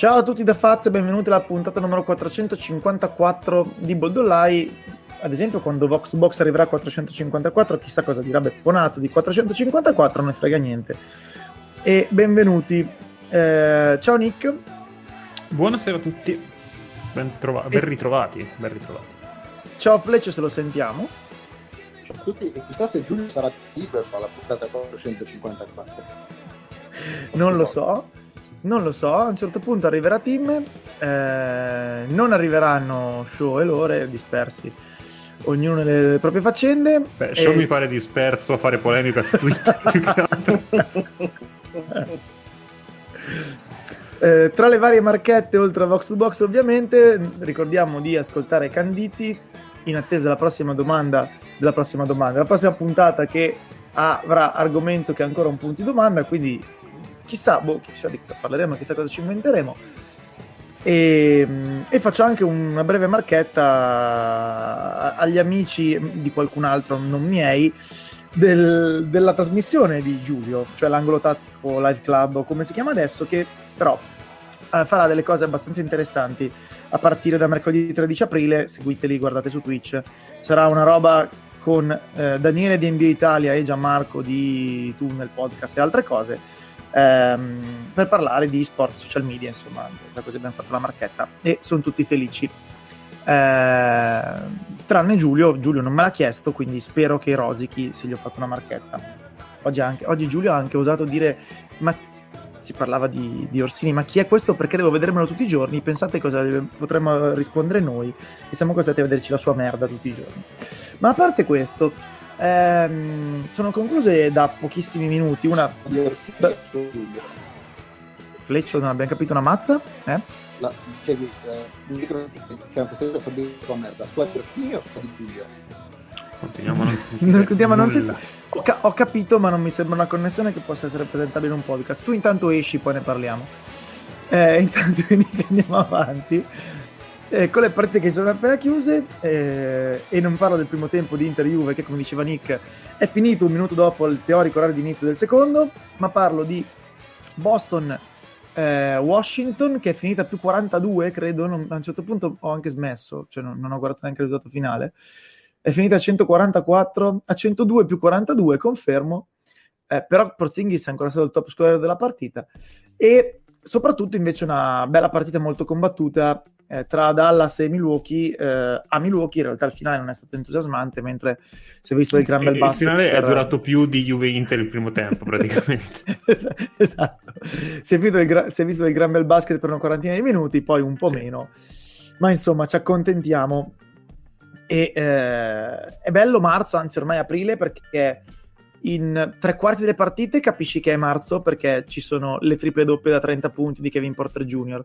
Ciao a tutti da Faz e benvenuti alla puntata numero 454 di Boldollai. Ad esempio, quando Vox to Box arriverà a 454, chissà cosa dirà Bepponato di 454, non ne frega niente. E benvenuti. Eh, ciao Nick. Buonasera a tutti. Ben, trova- ben ritrovati. Ben ritrovati. Ciao Fleccio, se lo sentiamo. Ciao a tutti. E chissà se Giulio sarà libero alla puntata 454. Non lo so. Non lo so, a un certo punto arriverà Tim, eh, non arriveranno show e lore dispersi, ognuno nelle proprie faccende. Beh, show e... mi pare disperso a fare polemica su Twitter. eh, tra le varie marchette, oltre a Vox to Box ovviamente, ricordiamo di ascoltare Canditi in attesa della prossima domanda, della prossima domanda, la prossima puntata che avrà argomento che è ancora un punto di domanda, quindi chissà, boh, chissà di cosa parleremo, chissà cosa ci inventeremo. E, e, faccio anche una breve marchetta agli amici di qualcun altro, non miei, del, della trasmissione di Giulio, cioè l'angolo tattico live club come si chiama adesso, che però eh, farà delle cose abbastanza interessanti a partire da mercoledì 13 aprile. Seguiteli, guardate su Twitch. Sarà una roba con eh, Daniele di NBA Italia e Gianmarco di Tunnel Podcast e altre cose ehm, per parlare di sport social media, insomma, da così abbiamo fatto la marchetta e sono tutti felici. Eh, tranne Giulio, Giulio non me l'ha chiesto, quindi spero che rosichi se gli ho fatto una marchetta. Oggi, anche, oggi Giulio ha anche osato dire, ma si parlava di, di, Orsini, ma chi è questo? Perché devo vedermelo tutti i giorni? Pensate cosa potremmo rispondere noi e siamo costretti a vederci la sua merda tutti i giorni. Ma a parte questo, ehm, sono concluse da pochissimi minuti. Una. Da... Fleccio, non abbiamo capito una mazza? Eh? La, cioè, eh, siamo costretti a sorbire la merda. Squadra Orsini o di Giulio? Continuiamo a non sentire. Continuiamo a non sentire. Ho, ca- ho, capito, ma non mi sembra una connessione che possa essere presentabile in un podcast. Tu intanto esci, poi ne parliamo. Eh, intanto andiamo avanti eh, con le partite che sono appena chiuse eh, e non parlo del primo tempo di Inter-Juve che come diceva Nick è finito un minuto dopo il teorico orario di inizio del secondo ma parlo di Boston eh, Washington che è finita più 42 credo non, a un certo punto ho anche smesso cioè non, non ho guardato neanche il risultato finale. È finita a 144 a 102 più 42 confermo. Eh, però Porzingis è ancora stato il top scorer della partita. E soprattutto invece una bella partita molto combattuta eh, tra Dallas e Milwaukee. Eh, a Milwaukee in realtà il finale non è stato entusiasmante, mentre si è visto il gran bel basket. Il finale per... è durato più di Juve Inter il primo tempo praticamente. esatto, si è, visto il, gra... si è, visto il gran bel basket per una quarantina di minuti, poi un po' sì. meno. Ma insomma ci accontentiamo. E eh, è bello marzo, anzi ormai aprile, perché in tre quarti delle partite capisci che è marzo perché ci sono le triple doppie da 30 punti di Kevin Porter Jr.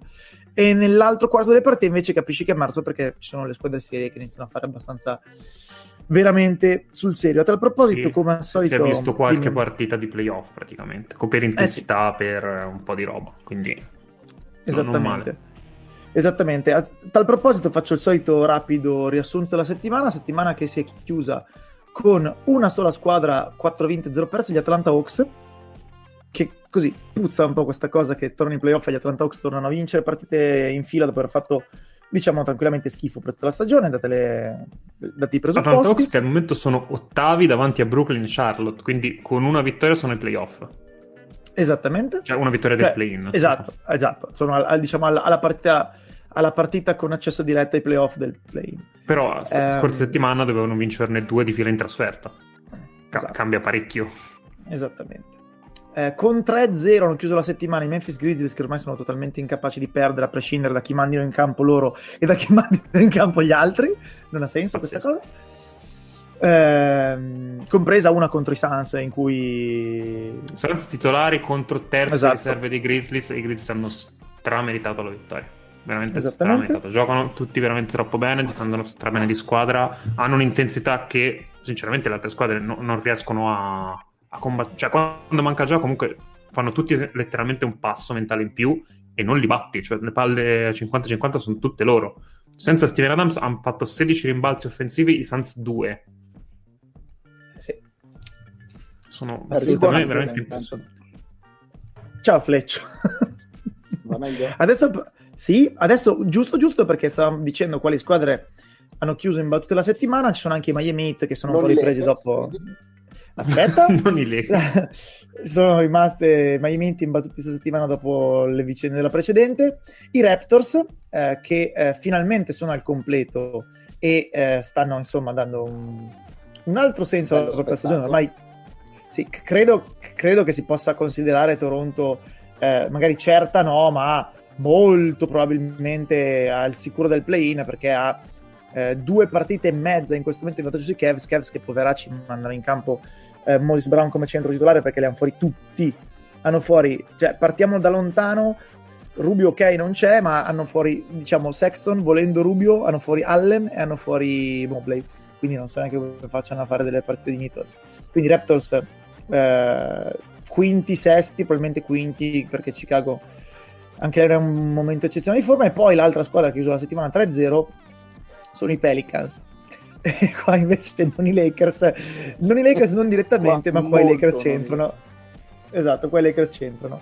E nell'altro quarto delle partite invece capisci che è marzo perché ci sono le squadre serie che iniziano a fare abbastanza veramente sul serio. A tal proposito, sì, come al solito... Si è visto qualche dimmi... partita di playoff praticamente, per intensità, eh sì. per un po' di roba, quindi... Esattamente. Esattamente. A tal proposito faccio il solito rapido riassunto della settimana, settimana che si è chiusa con una sola squadra, 4 vinte, 0 perse, gli Atlanta Hawks, che così puzza un po' questa cosa che tornano in playoff e gli Atlanta Hawks tornano a vincere partite in fila dopo aver fatto diciamo tranquillamente schifo per tutta la stagione date, le, date i presupposti. Atlanta Hawks che al momento sono ottavi davanti a Brooklyn e Charlotte quindi con una vittoria sono ai playoff. Esattamente. Cioè una vittoria cioè, del play-in. esatto, esatto. Sono al, diciamo alla, alla partita alla partita con accesso diretto ai playoff del play. Però la um, scorsa settimana dovevano vincerne due di fila in trasferta. Ca- esatto. Cambia parecchio. Esattamente. Eh, con 3-0 hanno chiuso la settimana i Memphis Grizzlies che ormai sono totalmente incapaci di perdere a prescindere da chi mandino in campo loro e da chi mandino in campo gli altri. Non ha senso questa cosa. Eh, compresa una contro i Suns in cui Suns titolari contro terzi esatto. riserve dei Grizzlies e i Grizzlies hanno strameritato la vittoria veramente strano. Giocano tutti veramente troppo bene, difendono stra bene di squadra, hanno un'intensità che sinceramente le altre squadre no, non riescono a, a combattere. Cioè, quando manca gioco, comunque fanno tutti letteralmente un passo mentale in più e non li batti. Cioè, le palle 50-50 sono tutte loro. Senza Steven Adams hanno fatto 16 rimbalzi offensivi, i Suns 2. Sì. Sono secondo me veramente impressionanti. Ciao Fleccio. adesso, sì, adesso giusto giusto perché stavamo dicendo quali squadre hanno chiuso in battute la settimana, ci sono anche i Miami Heat che sono non un po' ripresi dopo... Aspetta, non i sono rimaste Miami Heat imbattuti questa settimana dopo le vicende della precedente. I Raptors eh, che eh, finalmente sono al completo e eh, stanno insomma dando un, un altro senso alla propria stagione. Ormai sì, credo, credo, che si possa considerare Toronto eh, magari certa no, ma molto probabilmente al sicuro del play-in perché ha eh, due partite e mezza in questo momento in vantaggio sui Cavs, Cavs che poveracci mandano in campo eh, Moses Brown come centro titolare perché li hanno fuori tutti. Hanno fuori, cioè partiamo da lontano, Rubio ok non c'è, ma hanno fuori, diciamo, Sexton, volendo Rubio, hanno fuori Allen e hanno fuori Mobley. Quindi non so neanche come facciano a fare delle partite dignitose. Quindi Raptors eh, quinti, sesti, probabilmente quinti perché Chicago anche era un momento eccezionale di forma. E poi l'altra squadra che ha chiuso la settimana 3-0 sono i Pelicans e qua invece non i Lakers, non i Lakers non direttamente, ma, ma qua i Lakers c'entrano. Esatto, qua i Lakers c'entrano.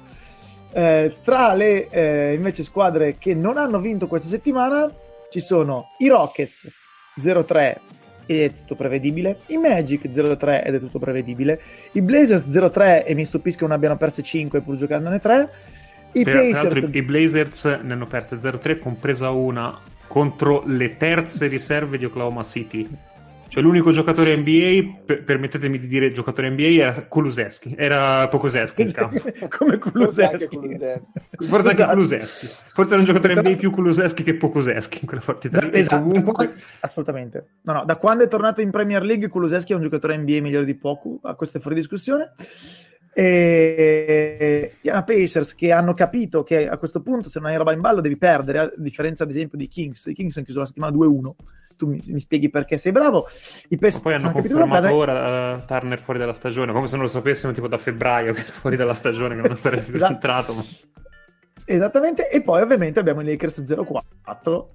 Eh, tra le eh, invece squadre che non hanno vinto questa settimana ci sono i Rockets 0-3 ed è tutto prevedibile, i Magic 0-3 ed è tutto prevedibile, i Blazers 0-3 e mi stupisco che non abbiano perse 5 pur giocandone 3. I, per, Pacers... i Blazers ne hanno perse 0-3, compresa una contro le terze riserve di Oklahoma City. Cioè l'unico giocatore NBA, per, permettetemi di dire giocatore NBA, era Kuluseschi, era Pokuseschi in campo. Come Kuluseschi. Forse anche Kuluseschi. Esatto. Forse era un giocatore NBA più Kuluseschi che Pokuseschi in quella partita. Da, esatto, comunque... assolutamente. No, no, da quando è tornato in Premier League Kuluseschi è un giocatore NBA migliore di Poku, a questo è fuori discussione. E i Pacers che hanno capito che a questo punto se non hai roba in ballo devi perdere, a differenza ad esempio di Kings. I Kings hanno chiuso la settimana 2-1. Tu mi, mi spieghi perché sei bravo. I Pacers poi hanno confermato ora uh, Turner fuori dalla stagione, come se non lo sapessimo tipo da febbraio che fuori dalla stagione che non sarebbe più esatto. entrato. Ma... Esattamente, e poi ovviamente abbiamo i Lakers 0-4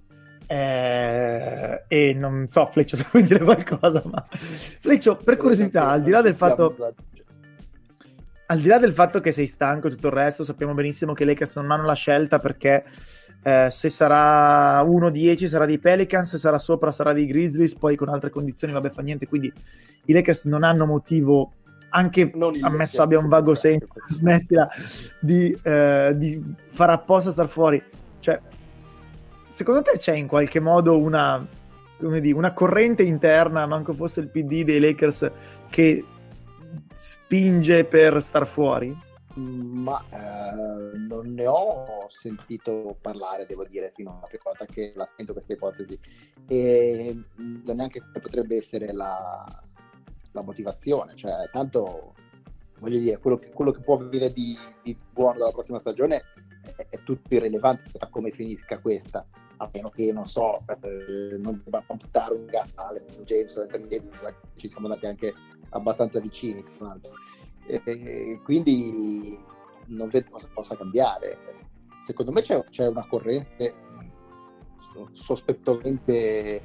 eh, e non so, Fleccio, se vuoi dire qualcosa, ma Fleccio, per curiosità, al di là del fatto al di là del fatto che sei stanco e tutto il resto, sappiamo benissimo che i Lakers non hanno la scelta perché eh, se sarà 1-10 sarà dei Pelicans, se sarà sopra sarà dei Grizzlies, poi con altre condizioni vabbè fa niente, quindi i Lakers non hanno motivo, anche ammesso abbia un vago senso, smettila di, eh, di fare apposta star fuori. Cioè, secondo te c'è in qualche modo una, dire, una corrente interna, manco fosse il PD dei Lakers, che spinge per star fuori? Ma eh, non ne ho sentito parlare, devo dire, fino a una volta che la sento questa ipotesi. E non neanche potrebbe essere la, la motivazione, cioè tanto voglio dire, quello che, quello che può venire di, di, buono dalla prossima stagione è, è, tutto irrilevante a come finisca questa, a meno che, non so, eh, non debba computare un Gale, un James, ci siamo andati anche abbastanza vicini, tra l'altro. E, quindi non vedo cosa possa cambiare. Secondo me c'è, c'è una corrente sospettosamente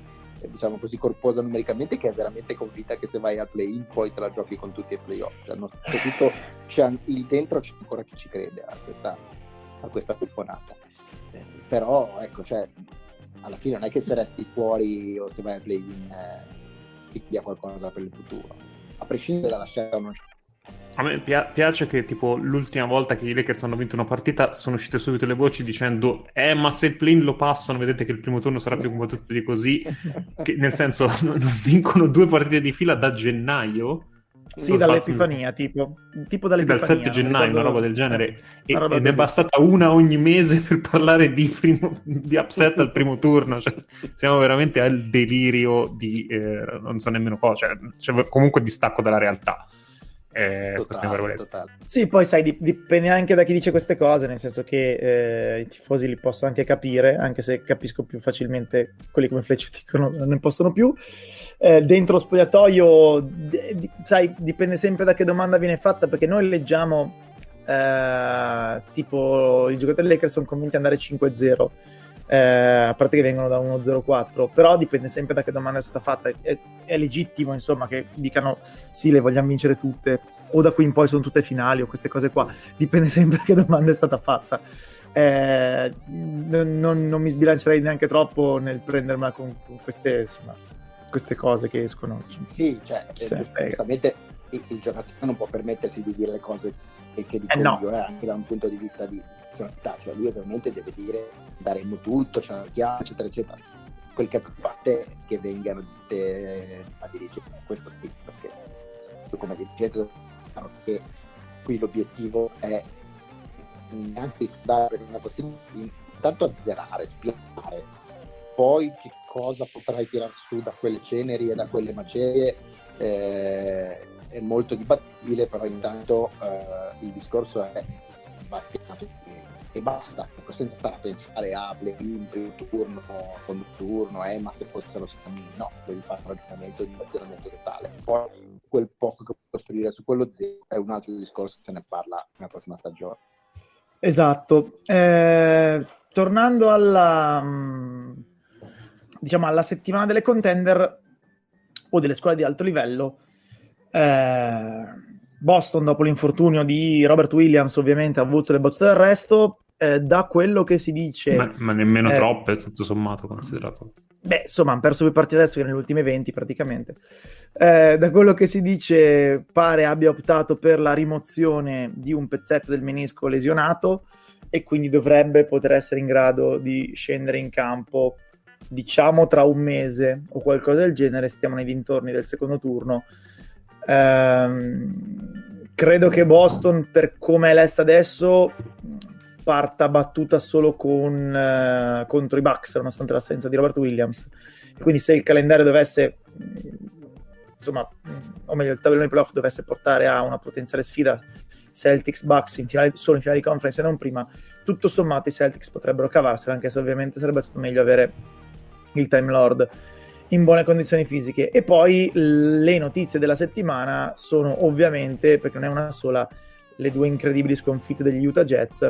diciamo così corposa numericamente che è veramente convinta che se vai al play-in poi te la giochi con tutti i playoff cioè, soprattutto c'è, lì dentro c'è ancora chi ci crede a questa, a questa eh, però ecco cioè, alla fine non è che se resti fuori o se vai al play-in eh, ti dia qualcosa per il futuro. A prescindere dalla scelta o non scelta. A me piace che tipo l'ultima volta che i Lakers hanno vinto una partita sono uscite subito le voci dicendo eh ma se il plane lo passano vedete che il primo turno sarà più combattuto di così. Che, nel senso non vincono due partite di fila da gennaio sì, dall'Epifania, tipo. tipo dall'Epifania, sì, dal 7 gennaio, una roba del genere. E, roba ed è bastata una ogni mese per parlare di, primo, di upset al primo turno. Cioè, siamo veramente al delirio di eh, non so nemmeno cosa, cioè, cioè, comunque distacco dalla realtà eh, totale, totale. Sì, poi sai, dipende anche da chi dice queste cose, nel senso che eh, i tifosi li posso anche capire, anche se capisco più facilmente quelli come Fletcher dicono non ne possono più. Eh, dentro lo spogliatoio, d- sai, dipende sempre da che domanda viene fatta, perché noi leggiamo eh, tipo i giocatori Lakers sono convinti di andare 5-0 eh, a parte che vengono da 1.04, però dipende sempre da che domanda è stata fatta. È, è, legittimo, insomma, che dicano sì, le vogliamo vincere tutte, o da qui in poi sono tutte finali, o queste cose qua. Dipende sempre da che domanda è stata fatta. eh, non, non, mi sbilancerei neanche troppo nel prendermela con, con queste, insomma, queste, cose che escono. Sì, cioè, giustamente il, il, giocatore non può permettersi di dire le cose che, che dico eh no. io, eh, anche da un punto di vista di nazionalità, cioè lui ovviamente deve dire daremo tutto, ce la chiama, eccetera, eccetera. Quel che parte che vengano dette a dirigere. Questo stile, perché come dirigente che qui l'obiettivo è neanche dare una possibilità intanto azzerare, spiegare, poi che cosa potrai tirar su da quelle ceneri e da quelle macerie eh, è molto dibattibile, però intanto eh, il discorso è va spiegato e basta, ecco, senza pensare a play-in, primo turno, secondo turno, eh, ma se fossero secondi, no, devi fare un ragionamento di azzeramento totale. Poi quel poco che puoi costruire su quello zero è un altro discorso, se ne parla nella prossima stagione. Esatto. Eh, tornando alla, mm, diciamo, alla settimana delle contender o delle scuole di alto livello, eh, Boston, dopo l'infortunio di Robert Williams, ovviamente ha avuto le battute d'arresto. Eh, da quello che si dice, ma, ma nemmeno eh, troppe, tutto sommato considerato. Beh, insomma, hanno perso due partite adesso che nelle ultime 20 praticamente. Eh, da quello che si dice, pare abbia optato per la rimozione di un pezzetto del menisco lesionato e quindi dovrebbe poter essere in grado di scendere in campo, diciamo tra un mese o qualcosa del genere. Stiamo nei dintorni del secondo turno. Eh, credo che Boston, per come è l'est adesso, parta battuta solo con, uh, contro i Bucks, nonostante l'assenza di Robert Williams. Quindi se il calendario dovesse, insomma, o meglio, il tabellone playoff dovesse portare a una potenziale sfida Celtics Bucks in finale, solo in finale di conference e non prima, tutto sommato i Celtics potrebbero cavarsela, anche se ovviamente sarebbe stato meglio avere il Time Lord in buone condizioni fisiche. E poi le notizie della settimana sono ovviamente, perché non è una sola, le due incredibili sconfitte degli Utah Jazz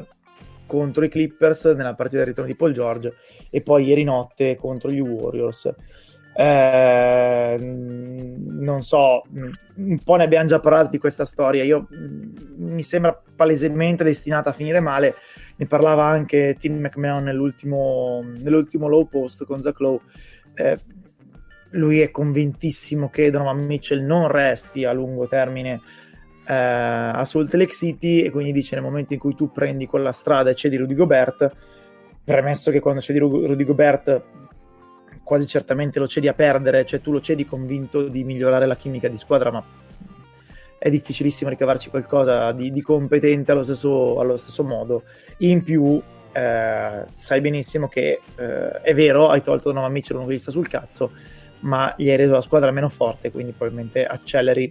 contro i Clippers nella partita del ritorno di Paul George e poi ieri notte contro gli Warriors. Eh, non so, un po' ne abbiamo già parlato di questa storia. Io mi sembra palesemente destinata a finire male. Ne parlava anche Tim McMahon nell'ultimo, nell'ultimo low post con Zach Lowe. Eh, lui è convintissimo che Donovan Mitchell non resti a lungo termine eh, a Salt Lake City e quindi dice nel momento in cui tu prendi quella strada e cedi Rudy Gobert, premesso che quando cedi Rudy Gobert quasi certamente lo cedi a perdere, cioè tu lo cedi convinto di migliorare la chimica di squadra, ma è difficilissimo ricavarci qualcosa di, di competente allo stesso, allo stesso, modo. In più, eh, sai benissimo che eh, è vero, hai tolto Donovan Mitchell uno che gli sta sul cazzo, ma gli hai reso la squadra meno forte, quindi probabilmente acceleri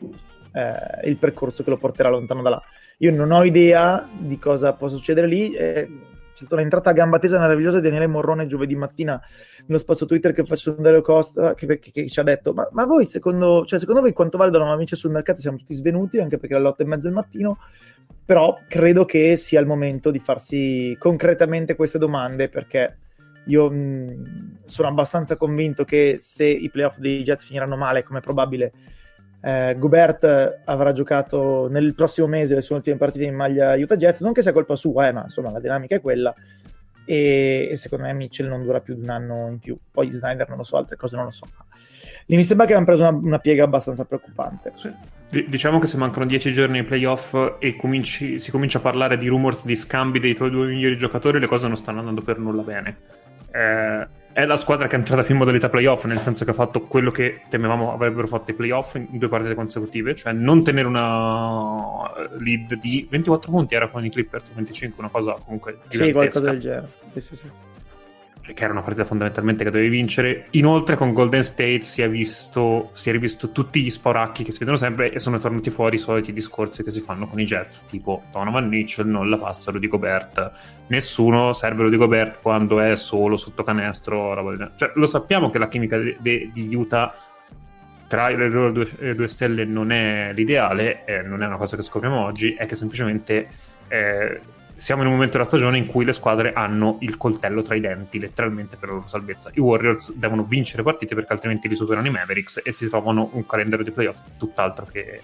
eh, il percorso che lo porterà lontano da là. Io non ho idea di cosa possa succedere lì. Eh, c'è stata un'entrata a gamba tesa meravigliosa di Daniele Morrone giovedì mattina nello spazio Twitter che con Dario Costa che, che, che, ci ha detto ma, ma voi secondo, cioè, secondo voi quanto valgono amici sul mercato? Siamo tutti svenuti anche perché alle 8 e mezza del mattino però credo che sia il momento di farsi concretamente queste domande perché io mh, sono abbastanza convinto che se i playoff dei Jets finiranno male come è probabile eh, Gobert avrà giocato nel prossimo mese le sue ultime partite in maglia Utah Jazz, non che sia colpa sua, eh, ma insomma la dinamica è quella. E, e, secondo me Mitchell non dura più di un anno in più. Poi Snyder non lo so, altre cose non lo so. Lì mi sembra che abbiamo preso una, una piega abbastanza preoccupante. Sì. D- diciamo che se mancano dieci giorni ai playoff e cominci, si comincia a parlare di rumors di scambi dei tuoi due migliori giocatori, le cose non stanno andando per nulla bene. Eh, è la squadra che è entrata più in modalità playoff, nel senso che ha fatto quello che temevamo avrebbero fatto i playoff in due partite consecutive, cioè non tenere una lead di 24 punti, era con i Clippers 25, una cosa comunque Sì, qualcosa del genere. Sì, sì, sì che era una partita fondamentalmente che dovevi vincere. Inoltre con Golden State si è, visto, si è rivisto tutti gli spauracchi che si vedono sempre e sono tornati fuori i soliti discorsi che si fanno con i Jets, tipo Donovan Mitchell non la passa Rudy Gobert, nessuno serve Rudy Gobert quando è solo sotto canestro, cioè, lo sappiamo che la chimica di Utah tra le loro due, due, stelle non è l'ideale, eh, non è una cosa che scopriamo oggi, è che semplicemente... Eh, siamo in un momento della stagione in cui le squadre hanno il coltello tra i denti, letteralmente per la loro salvezza. I Warriors devono vincere partite perché altrimenti li superano i Mavericks e si trovano un calendario di playoff tutt'altro che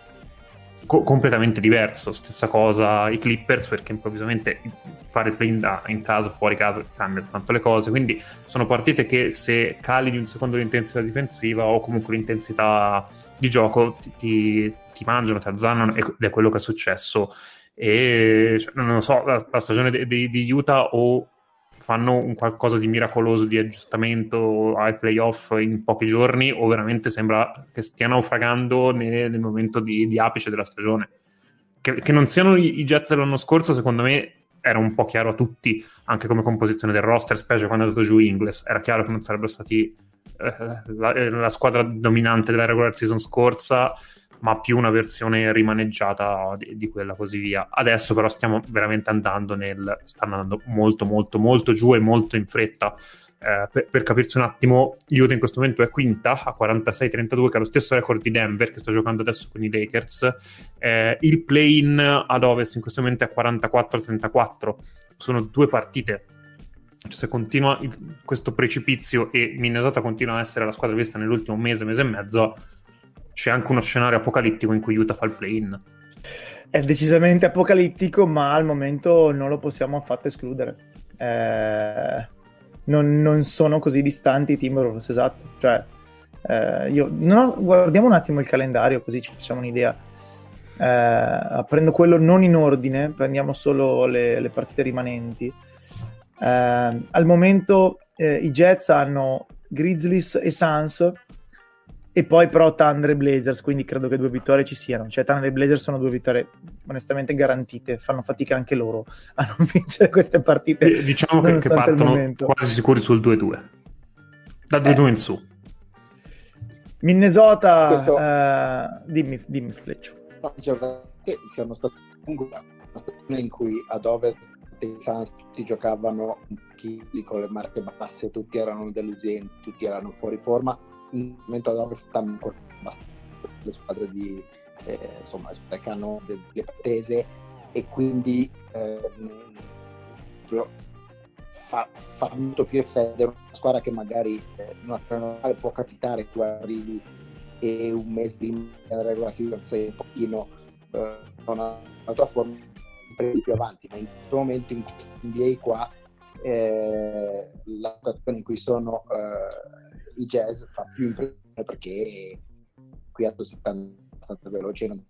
co- completamente diverso. Stessa cosa i Clippers, perché improvvisamente fare play in, in casa, fuori casa, cambia tanto le cose. Quindi sono partite che se cali di un secondo l'intensità difensiva o comunque l'intensità di gioco ti, ti, ti mangiano, ti azzannano ed è quello che è successo. E cioè, non lo so, la, la stagione di, di, di Utah o fanno un qualcosa di miracoloso di aggiustamento ai playoff in pochi giorni o veramente sembra che stiano naufragando nel, nel momento di, di, apice della stagione. Che, che non siano i, i Jets dell'anno scorso, secondo me era un po' chiaro a tutti, anche come composizione del roster, specie quando è andato giù Ingles, era chiaro che non sarebbero stati eh, la, la, squadra dominante della regular season scorsa ma più una versione rimaneggiata di, di, quella così via. Adesso però stiamo veramente andando nel... sta andando molto molto molto giù e molto in fretta. Eh, per, per, capirsi un attimo, Utah in questo momento è quinta a 46-32, che è lo stesso record di Denver che sta giocando adesso con i Lakers. Eh, il play-in ad ovest in questo momento è 44-34. Sono due partite. Se continua questo precipizio e Minnesota continua a essere la squadra vista nell'ultimo mese, mese e mezzo, c'è anche uno scenario apocalittico in cui Utah fa il play-in. È decisamente apocalittico, ma al momento non lo possiamo affatto escludere. Eh, non, non, sono così distanti i Timberwolves, esatto. Cioè, eh, io, no, guardiamo un attimo il calendario così ci facciamo un'idea. Eh, prendo quello non in ordine, prendiamo solo le, le partite rimanenti. Eh, al momento eh, i Jets hanno Grizzlies e Suns e poi però Thunder e Blazers, quindi credo che due vittorie ci siano. Cioè Thunder e Blazers sono due vittorie onestamente garantite, fanno fatica anche loro a non vincere queste partite. E diciamo che, che partono quasi sicuri sul 2-2, da 2-2 eh. in su. Minnesota, Questo... uh, dimmi, dimmi Fleccio. Siamo stati una stagione in cui ad ovest i Suns tutti giocavano con le marche basse, tutti erano deludenti, tutti erano fuori forma in momento dove stanno ancora le squadre di eh, insomma che hanno delle pretese e quindi eh, fa, fa, molto più effetto una squadra che magari eh, una normale può capitare tu arrivi e un mese della regola season sei un pochino eh, non ha la tua forma prendi più avanti ma in questo momento in questo NBA qua eh, la situazione in cui sono eh, i jazz fa più impressione perché qui a si sta abbastanza veloce non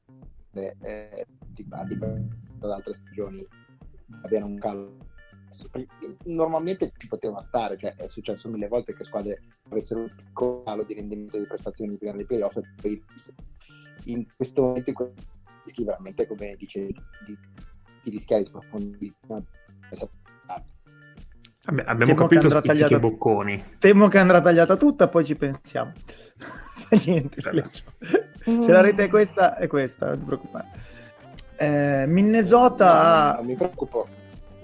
eh, eh di, da altre stagioni abbiano un calo normalmente ci poteva stare cioè è successo mille volte che squadre avessero un piccolo calo di rendimento di prestazioni prima dei playoff e poi in questo momento rischi veramente come dice di, di rischiare di sprofondire Vabbè, abbiamo Temo capito che tagliata... bocconi. Temo che andrà tagliata tutta, poi ci pensiamo. Niente, se la rete è questa, è questa, non ti preoccupare. Eh, Minnesota... No, non mi preoccupo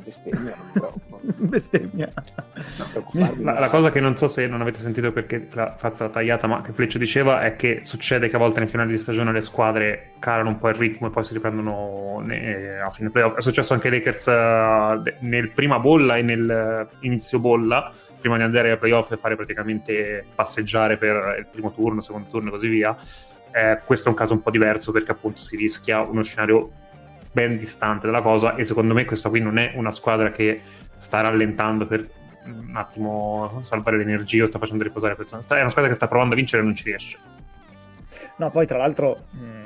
bestemmia, bestemmia. No, la, la, cosa che non so se non avete sentito perché la fazza tagliata, ma che Fleccio diceva è che succede che a volte nei finali di stagione le squadre calano un po' il ritmo e poi si riprendono ne, a fine playoff. È successo anche ai Lakers uh, nel prima bolla e nel inizio bolla prima di andare ai playoff e fare praticamente passeggiare per il primo turno, secondo turno e così via. Eh, questo è un caso un po' diverso perché appunto si rischia uno scenario ben distante dalla cosa e secondo me questa qui non è una squadra che sta rallentando per un attimo salvare l'energia o sta facendo riposare persone. È una squadra che sta provando a vincere e non ci riesce. No, poi tra l'altro mh,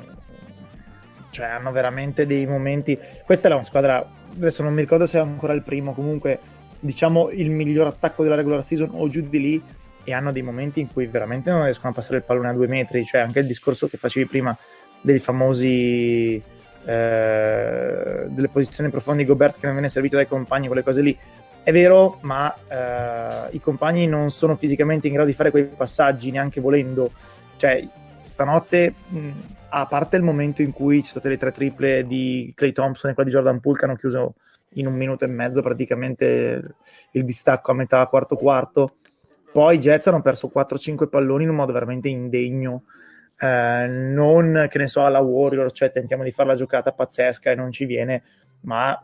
cioè hanno veramente dei momenti. Questa è una squadra, adesso non mi ricordo se è ancora il primo, comunque diciamo il miglior attacco della regular season o giù di lì e hanno dei momenti in cui veramente non riescono a passare il pallone a due metri, cioè anche il discorso che facevi prima dei famosi eh, delle posizioni profonde di Gobert che non viene servito dai compagni, quelle cose lì. È vero, ma eh, i compagni non sono fisicamente in grado di fare quei passaggi neanche volendo. Cioè, stanotte, mh, a parte il momento in cui ci sono state le tre triple di Clay Thompson e quella di Jordan Poole che hanno chiuso in un minuto e mezzo praticamente il distacco a metà quarto quarto, poi i Jets hanno perso 4-5 palloni in un modo veramente indegno eh, non che ne so alla Warrior, cioè tentiamo di fare la giocata pazzesca e non ci viene, ma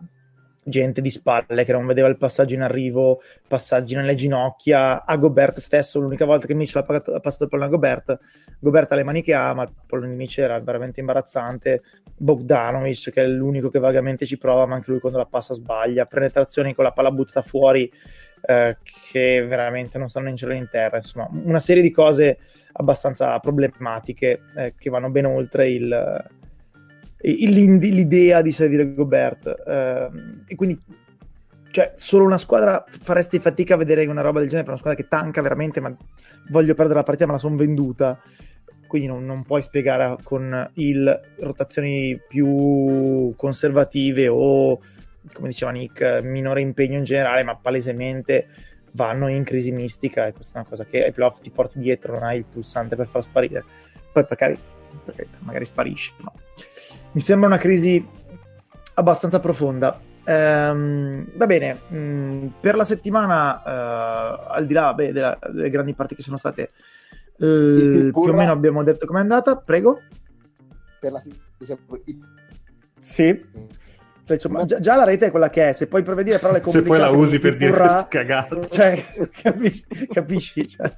gente di spalle che non vedeva il passaggio in arrivo, passaggi nelle ginocchia, a Gobert stesso, l'unica volta che Mitchell ha, pagato, ha passato il pallone a Gobert, Gobert ha le mani che ha, ma il pallone di Mitchell era veramente imbarazzante, Bogdanovic che è l'unico che vagamente ci prova, ma anche lui quando la passa sbaglia, penetrazioni con la palla buttata fuori eh, che veramente non stanno in cielo in terra, insomma una serie di cose abbastanza problematiche eh, che vanno ben oltre il l'idea di servire Gobert. Eh, e quindi, cioè, solo una squadra faresti fatica a vedere una roba del genere per una squadra che tanca veramente, ma voglio perdere la partita, ma la sono venduta. Quindi non, non puoi spiegare con il rotazioni più conservative o, come diceva Nick, minore impegno in generale, ma palesemente vanno in crisi mistica e questa è una cosa che ai playoff ti porti dietro, non hai il pulsante per far sparire. Poi magari, magari sparisce. No mi sembra una crisi abbastanza profonda. Ehm, va bene, mh, mm, per la settimana, uh, al di là beh, della, delle grandi parti che sono state, uh, più o meno abbiamo detto com'è andata. Prego. Per la diciamo, Sì. Ma già, già, la rete è quella che è, se puoi prevedere parole complicate... Se poi la usi per dire purra, cagato. Cioè, capisci? capisci cioè.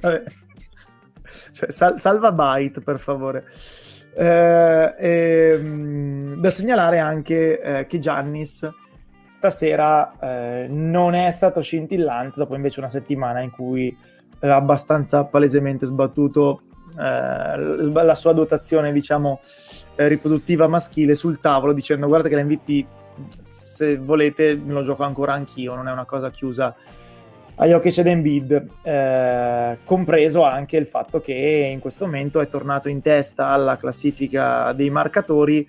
Vabbè. Cioè, sal- salva byte, per favore. Eh, ehm, da segnalare anche eh, che Giannis stasera eh, non è stato scintillante dopo invece una settimana in cui ha abbastanza palesemente sbattuto eh, la sua dotazione diciamo eh, riproduttiva maschile sul tavolo dicendo guarda che l'MVP se volete me lo gioco ancora anch'io non è una cosa chiusa a Jokic ed Embiid, eh, compreso anche il fatto che in questo momento è tornato in testa alla classifica dei marcatori.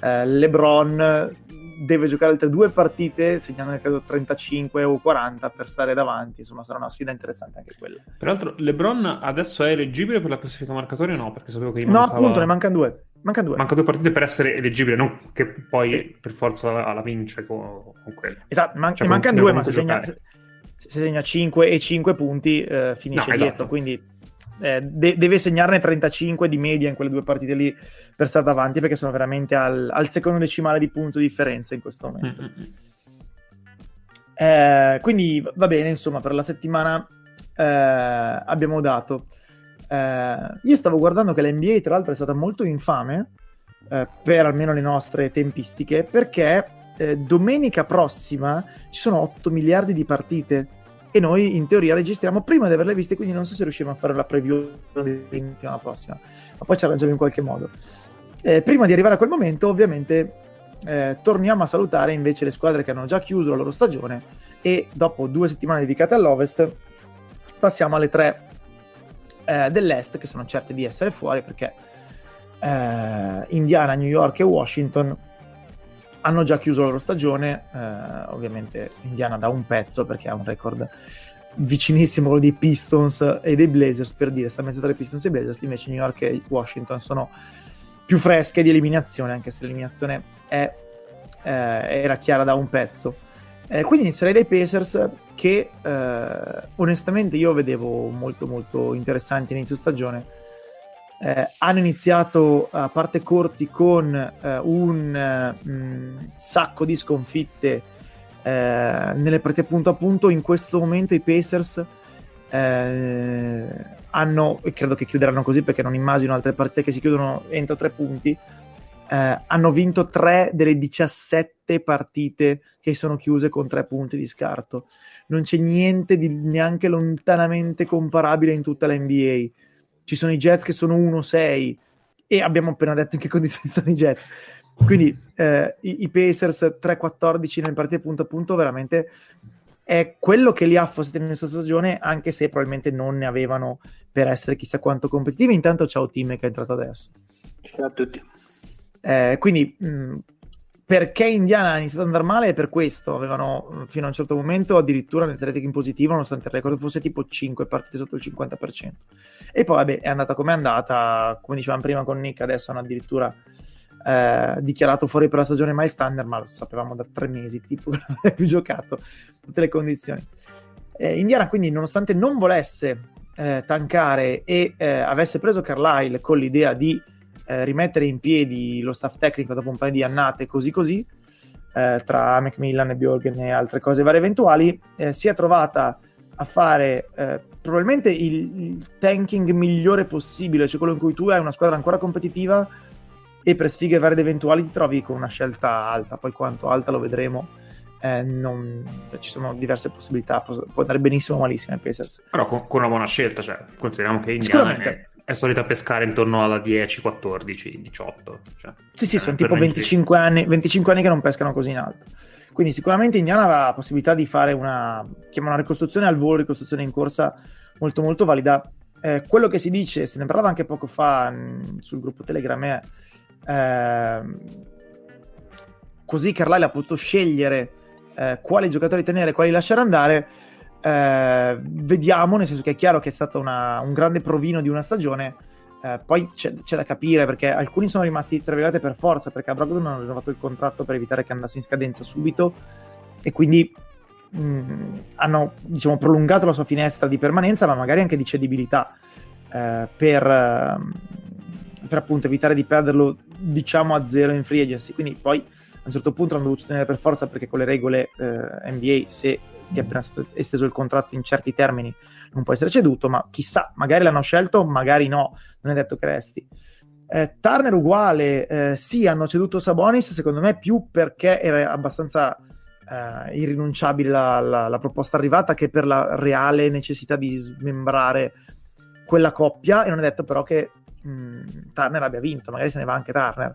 Eh, LeBron deve giocare altre due partite, segnando credo 35 o 40 per stare davanti. Insomma, sarà una sfida interessante anche quella. Peraltro, LeBron adesso è eleggibile per la classifica marcatori o no? Perché sapevo che No, appunto, ne mancano due. Manca due. Manca due partite per essere eleggibile, non che poi sì. per forza la, la vince con, con quello. Esatto, man- cioè, mancano due, ma se segna, se, se segna 5 e 5 punti eh, finisce no, dietro, esatto. quindi eh, de- deve segnarne 35 di media in quelle due partite lì per stare davanti perché sono veramente al, al secondo decimale di punto di differenza in questo momento. Mm-hmm. Eh, quindi va bene, insomma, per la settimana eh, abbiamo dato. Eh, io stavo guardando che l'NBA, tra l'altro, è stata molto infame eh, per almeno le nostre tempistiche perché eh, domenica prossima ci sono 8 miliardi di partite e noi in teoria registriamo prima di averle viste, quindi non so se riusciamo a fare la preview della prossima, ma poi ci arrangiamo in qualche modo. Eh, prima di arrivare a quel momento, ovviamente, eh, torniamo a salutare invece le squadre che hanno già chiuso la loro stagione e dopo due settimane dedicate all'Ovest passiamo alle tre eh, dell'Est che sono certe di essere fuori perché eh, Indiana, New York e Washington hanno già chiuso la loro stagione, eh, ovviamente Indiana da un pezzo perché ha un record vicinissimo quello dei Pistons e dei Blazers per dire sta mezzo tra i Pistons e i Blazers. Invece New York e Washington sono più fresche di eliminazione anche se l'eliminazione è, eh, era chiara da un pezzo. Eh, quindi inizierei dai Pacers che eh, onestamente io vedevo molto molto interessanti inizio stagione eh, hanno iniziato a parte corti con eh, un mh, mm, sacco di sconfitte eh, nelle partite punto a punto. In questo momento i Pacers eh, hanno, e credo che chiuderanno così perché non immagino altre partite che si chiudono entro tre punti. Eh, hanno vinto tre delle 17 partite che sono chiuse con tre punti di scarto. Non c'è niente di neanche lontanamente comparabile in tutta la NBA ci sono i Jets che sono 1-6 e abbiamo appena detto in che condizioni sono i Jets. Quindi eh, i, i, Pacers 3-14 nelle partite punto a punto veramente è quello che li ha affossato in questa stagione, anche se probabilmente non ne avevano per essere chissà quanto competitivi. Intanto ciao team che è entrato adesso. Ciao a tutti. Eh, quindi mh, perché Indiana ha iniziato ad andare male è per questo. Avevano mm, fino a un certo momento addirittura rating in positivo, nonostante il record fosse tipo 5 partite sotto il 50%. E poi, vabbè, è andata come è andata. Come dicevamo prima con Nick, adesso hanno addirittura eh, dichiarato fuori per la stagione mai standard, ma lo sapevamo da tre mesi, tipo che non aveva più giocato tutte le condizioni. Eh, Indiana, quindi, nonostante non volesse eh, tankare e eh, avesse preso Carlisle con l'idea di eh, rimettere in piedi lo staff tecnico dopo un paio di annate così così, eh, tra Macmillan e Bjorgen e altre cose varie eventuali, eh, si è trovata a fare eh, probabilmente il, il, tanking migliore possibile, cioè quello in cui tu hai una squadra ancora competitiva e per sfighe varie ed eventuali ti trovi con una scelta alta, poi quanto alta lo vedremo. Eh, non, cioè, ci sono diverse possibilità, può, può andare benissimo o malissimo ai Pacers. Però con, con, una buona scelta, cioè, consideriamo che Indiana è, è solita pescare intorno alla 10, 14, 18. Cioè, sì, sì, sono tipo 25 anni, 25 anni che non pescano così in alto. Quindi sicuramente Indiana aveva la possibilità di fare una, una ricostruzione al volo, ricostruzione in corsa molto molto valida. Eh, quello che si dice, se ne parlava anche poco fa mh, sul gruppo Telegram, è eh, così Carlisle ha potuto scegliere eh, quali giocatori tenere, quali lasciare andare. Eh, vediamo, nel senso che è chiaro che è stato una, un grande provino di una stagione. Eh, poi c'è, c'è, da capire perché alcuni sono rimasti tra virgolette per forza perché a Brogdon hanno rinnovato il contratto per evitare che andasse in scadenza subito e quindi mh, mm, hanno diciamo, prolungato la sua finestra di permanenza ma magari anche di cedibilità eh, per, eh, per appunto evitare di perderlo diciamo a zero in free agency quindi poi a un certo punto hanno dovuto tenere per forza perché con le regole eh, NBA se è appena stato esteso il contratto in certi termini non può essere ceduto, ma chissà, magari l'hanno scelto, magari no, non è detto che resti. Eh, Turner uguale, eh, sì, hanno ceduto Sabonis, secondo me più perché era abbastanza eh, irrinunciabile la, la, la, proposta arrivata che per la reale necessità di smembrare quella coppia e non è detto però che mh, mm, Turner abbia vinto, magari se ne va anche Turner.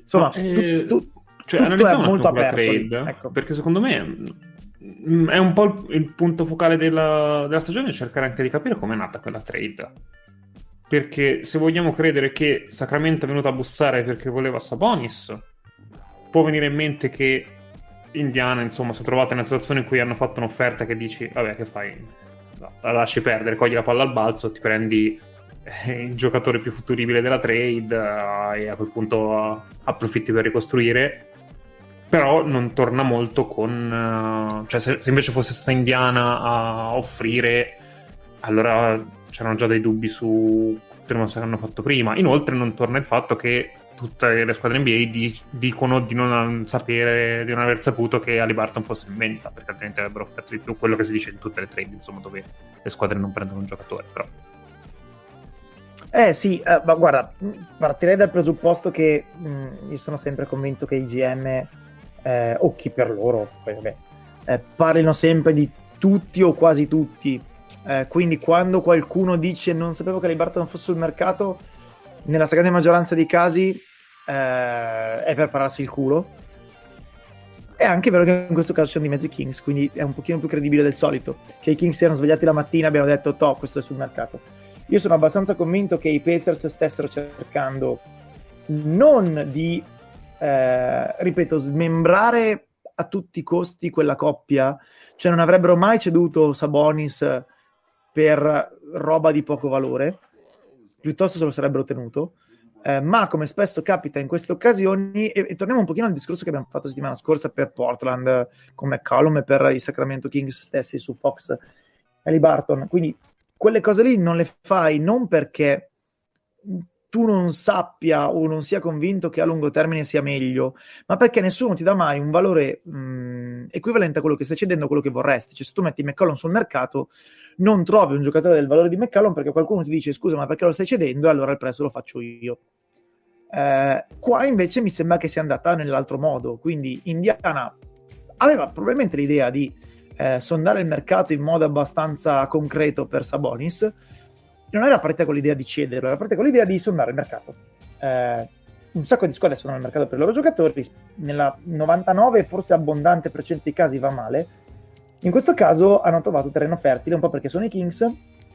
Insomma, tu, tu, cioè, analizziamo molto aperto, trade, ecco. perché secondo me è un po' il, il punto focale della, della, stagione cercare anche di capire come è nata quella trade. Perché se vogliamo credere che Sacramento è venuto a bussare perché voleva Sabonis, può venire in mente che Indiana, insomma, si è trovata in una situazione in cui hanno fatto un'offerta che dici, vabbè, che fai? La lasci perdere, cogli la palla al balzo, ti prendi eh, il giocatore più futuribile della trade eh, e a quel punto eh, approfitti per ricostruire però non torna molto con... Uh, cioè se, se, invece fosse stata Indiana a offrire, allora c'erano già dei dubbi su come se l'hanno fatto prima. Inoltre non torna il fatto che tutte le squadre NBA di, dicono di non sapere, di non aver saputo che Ali Barton fosse in vendita, perché altrimenti avrebbero offerto di più quello che si dice in tutte le trade, insomma, dove le squadre non prendono un giocatore, però. Eh sì, eh, ma guarda, partirei dal presupposto che mh, io sono sempre convinto che i GM eh, o chi per loro, poi vabbè, eh, parlino sempre di tutti o quasi tutti. Eh, quindi quando qualcuno dice non sapevo che Barton fosse sul mercato, nella stragrande maggioranza dei casi eh, è per pararsi il culo. È anche vero che in questo caso sono di mezzo i Kings, quindi è un pochino più credibile del solito. Che i Kings si erano svegliati la mattina e abbiano detto, toh, questo è sul mercato. Io sono abbastanza convinto che i Pacers stessero cercando non di eh, ripeto, smembrare a tutti i costi quella coppia, cioè non avrebbero mai ceduto Sabonis per roba di poco valore, piuttosto se lo sarebbero tenuto. Eh, ma come spesso capita in queste occasioni, e, e, torniamo un pochino al discorso che abbiamo fatto settimana scorsa per Portland con McCollum e per i Sacramento Kings stessi su Fox e Barton. Quindi quelle cose lì non le fai non perché tu non sappia o non sia convinto che a lungo termine sia meglio, ma perché nessuno ti dà mai un valore mh, equivalente a quello che stai cedendo, a quello che vorresti. Cioè, se tu metti McCollum sul mercato, non trovi un giocatore del valore di McCollum perché qualcuno ti dice scusa, ma perché lo stai cedendo? E allora il prezzo lo faccio io. Eh, qua invece mi sembra che sia andata nell'altro modo. Quindi Indiana aveva probabilmente l'idea di eh, sondare il mercato in modo abbastanza concreto per Sabonis non era partita con l'idea di cederlo, era partita con l'idea di sondare il mercato. Eh, un sacco di squadre sono nel mercato per i loro giocatori, nella 99 forse abbondante per cento dei casi va male. In questo caso hanno trovato terreno fertile, un po' perché sono i Kings,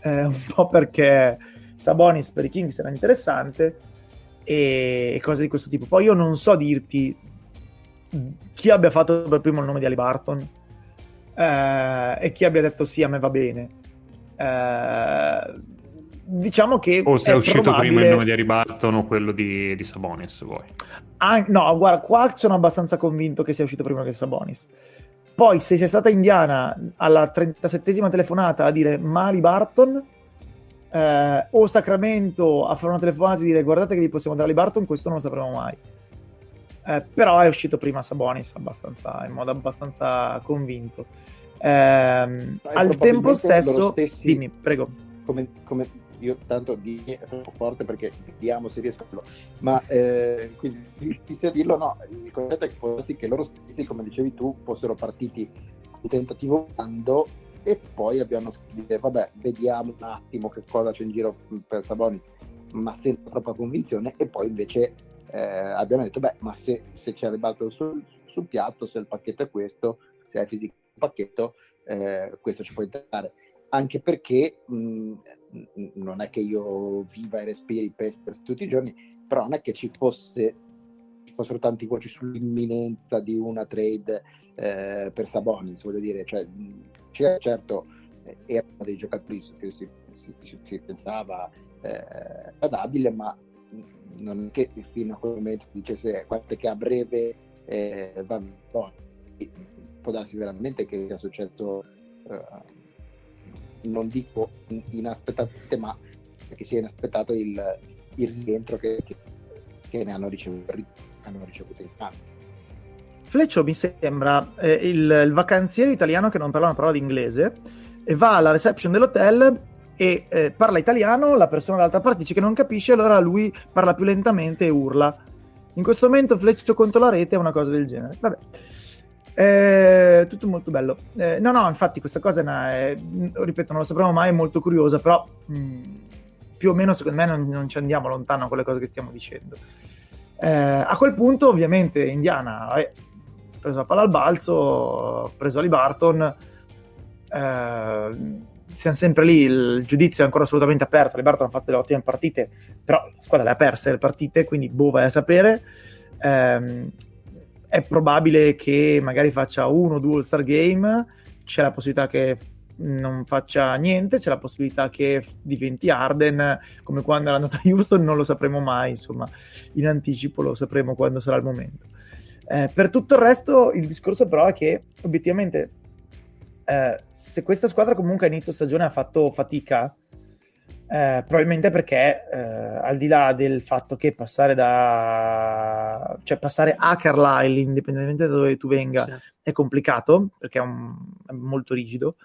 eh, un po' perché Sabonis per i Kings era interessante e, e cose di questo tipo. Poi io non so dirti chi abbia fatto per primo il nome di Ali Barton eh, e chi abbia detto sì, a me va bene. Eh, diciamo che. O se è, uscito probabile... prima il nome di Harry Barton o quello di, di Sabonis, voi. Ah, no, guarda, qua sono abbastanza convinto che sia uscito prima che Sabonis. Poi, se sia stata Indiana alla 37esima telefonata a dire Mari Barton, eh, o Sacramento a fare una telefonata e dire guardate che vi possiamo dare Ali Barton, questo non lo sapremo mai. eh, però è uscito prima Sabonis abbastanza, in modo abbastanza convinto. Eh, al tempo stesso, stessi, dimmi, prego. Come, come, io tanto di troppo forte perché vediamo se riesco a dirlo, ma eh, quindi a dirlo, no, il concetto è che può che loro stessi, come dicevi tu, fossero partiti un tentativo quando e poi abbiamo scritto, vabbè, vediamo un attimo che cosa c'è in giro per Sabonis, ma senza troppa convinzione, e poi invece eh, abbiamo detto, beh, ma se, se c'è ribalto sul, sul, piatto, se il pacchetto è questo, se è fisico il pacchetto, eh, questo ci può interessare. Anche perché mh, non è che io viva e respiri Pesters tutti i giorni, però non è che ci fosse fossero tanti voci sull'imminenza di una trade eh, per Sabonis, voglio dire, cioè, c'è, certo eh, erano dei giocatori che si, si, si pensava eh, adabile, ma non è che fino a quel momento dicesse guarda che a breve eh, va no, può darsi veramente che sia successo eh, non dico inaspettatamente ma che sia inaspettato il, il rientro che, che, che, ne hanno ricevuto, hanno ricevuto in campo Fleccio mi sembra eh, il, il, vacanziere italiano che non parla una parola di inglese e va alla reception dell'hotel e eh, parla italiano, la persona dall'altra parte dice che non capisce, allora lui parla più lentamente e urla. In questo momento Fleccio contro la rete è una cosa del genere. Vabbè. Eh, tutto molto bello. Eh, no, no, infatti questa cosa è, una, è, ripeto, non lo sapremo mai, è molto curiosa, però mh, mm, più o meno secondo me non, non, ci andiamo lontano con le cose che stiamo dicendo. Eh, a quel punto ovviamente Indiana ha preso la palla al balzo, ha preso Ali Barton, eh, siamo sempre lì, il giudizio è ancora assolutamente aperto, Ali Barton ha fatto delle ottime partite, però la squadra le ha perse le partite, quindi boh vai a sapere. È probabile che magari faccia uno o due All-Star Game, c'è la possibilità che non faccia niente, c'è la possibilità che diventi Arden come quando era andato a Houston, non lo sapremo mai, insomma, in anticipo lo sapremo quando sarà il momento. Eh, per tutto il resto, il discorso però è che obiettivamente, eh, se questa squadra comunque a inizio stagione ha fatto fatica, eh, probabilmente perché eh, al di là del fatto che passare da cioè passare a Carlisle indipendentemente da dove tu venga sì. è complicato perché è, un, è molto rigido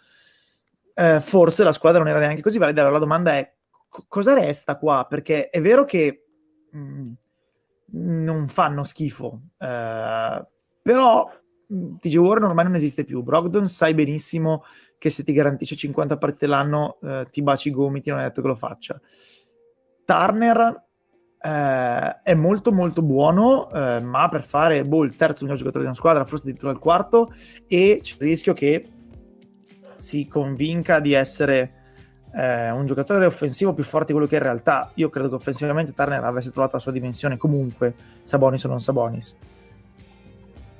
eh, forse la squadra non era neanche così valida allora la domanda è co- cosa resta qua perché è vero che mh, mm, non fanno schifo. Eh, però TJ Warren ormai non esiste più. Brogdon sai benissimo che se ti garantisce 50 partite l'anno eh, ti baci i gomiti, non è detto che lo faccia. Turner eh, è molto molto buono, eh, ma per fare boh, il terzo miglior giocatore di una squadra, forse addirittura il quarto, e c'è il rischio che si convinca di essere eh, un giocatore offensivo più forte di quello che in realtà. Io credo che offensivamente Turner avesse trovato la sua dimensione comunque, Sabonis o non Sabonis.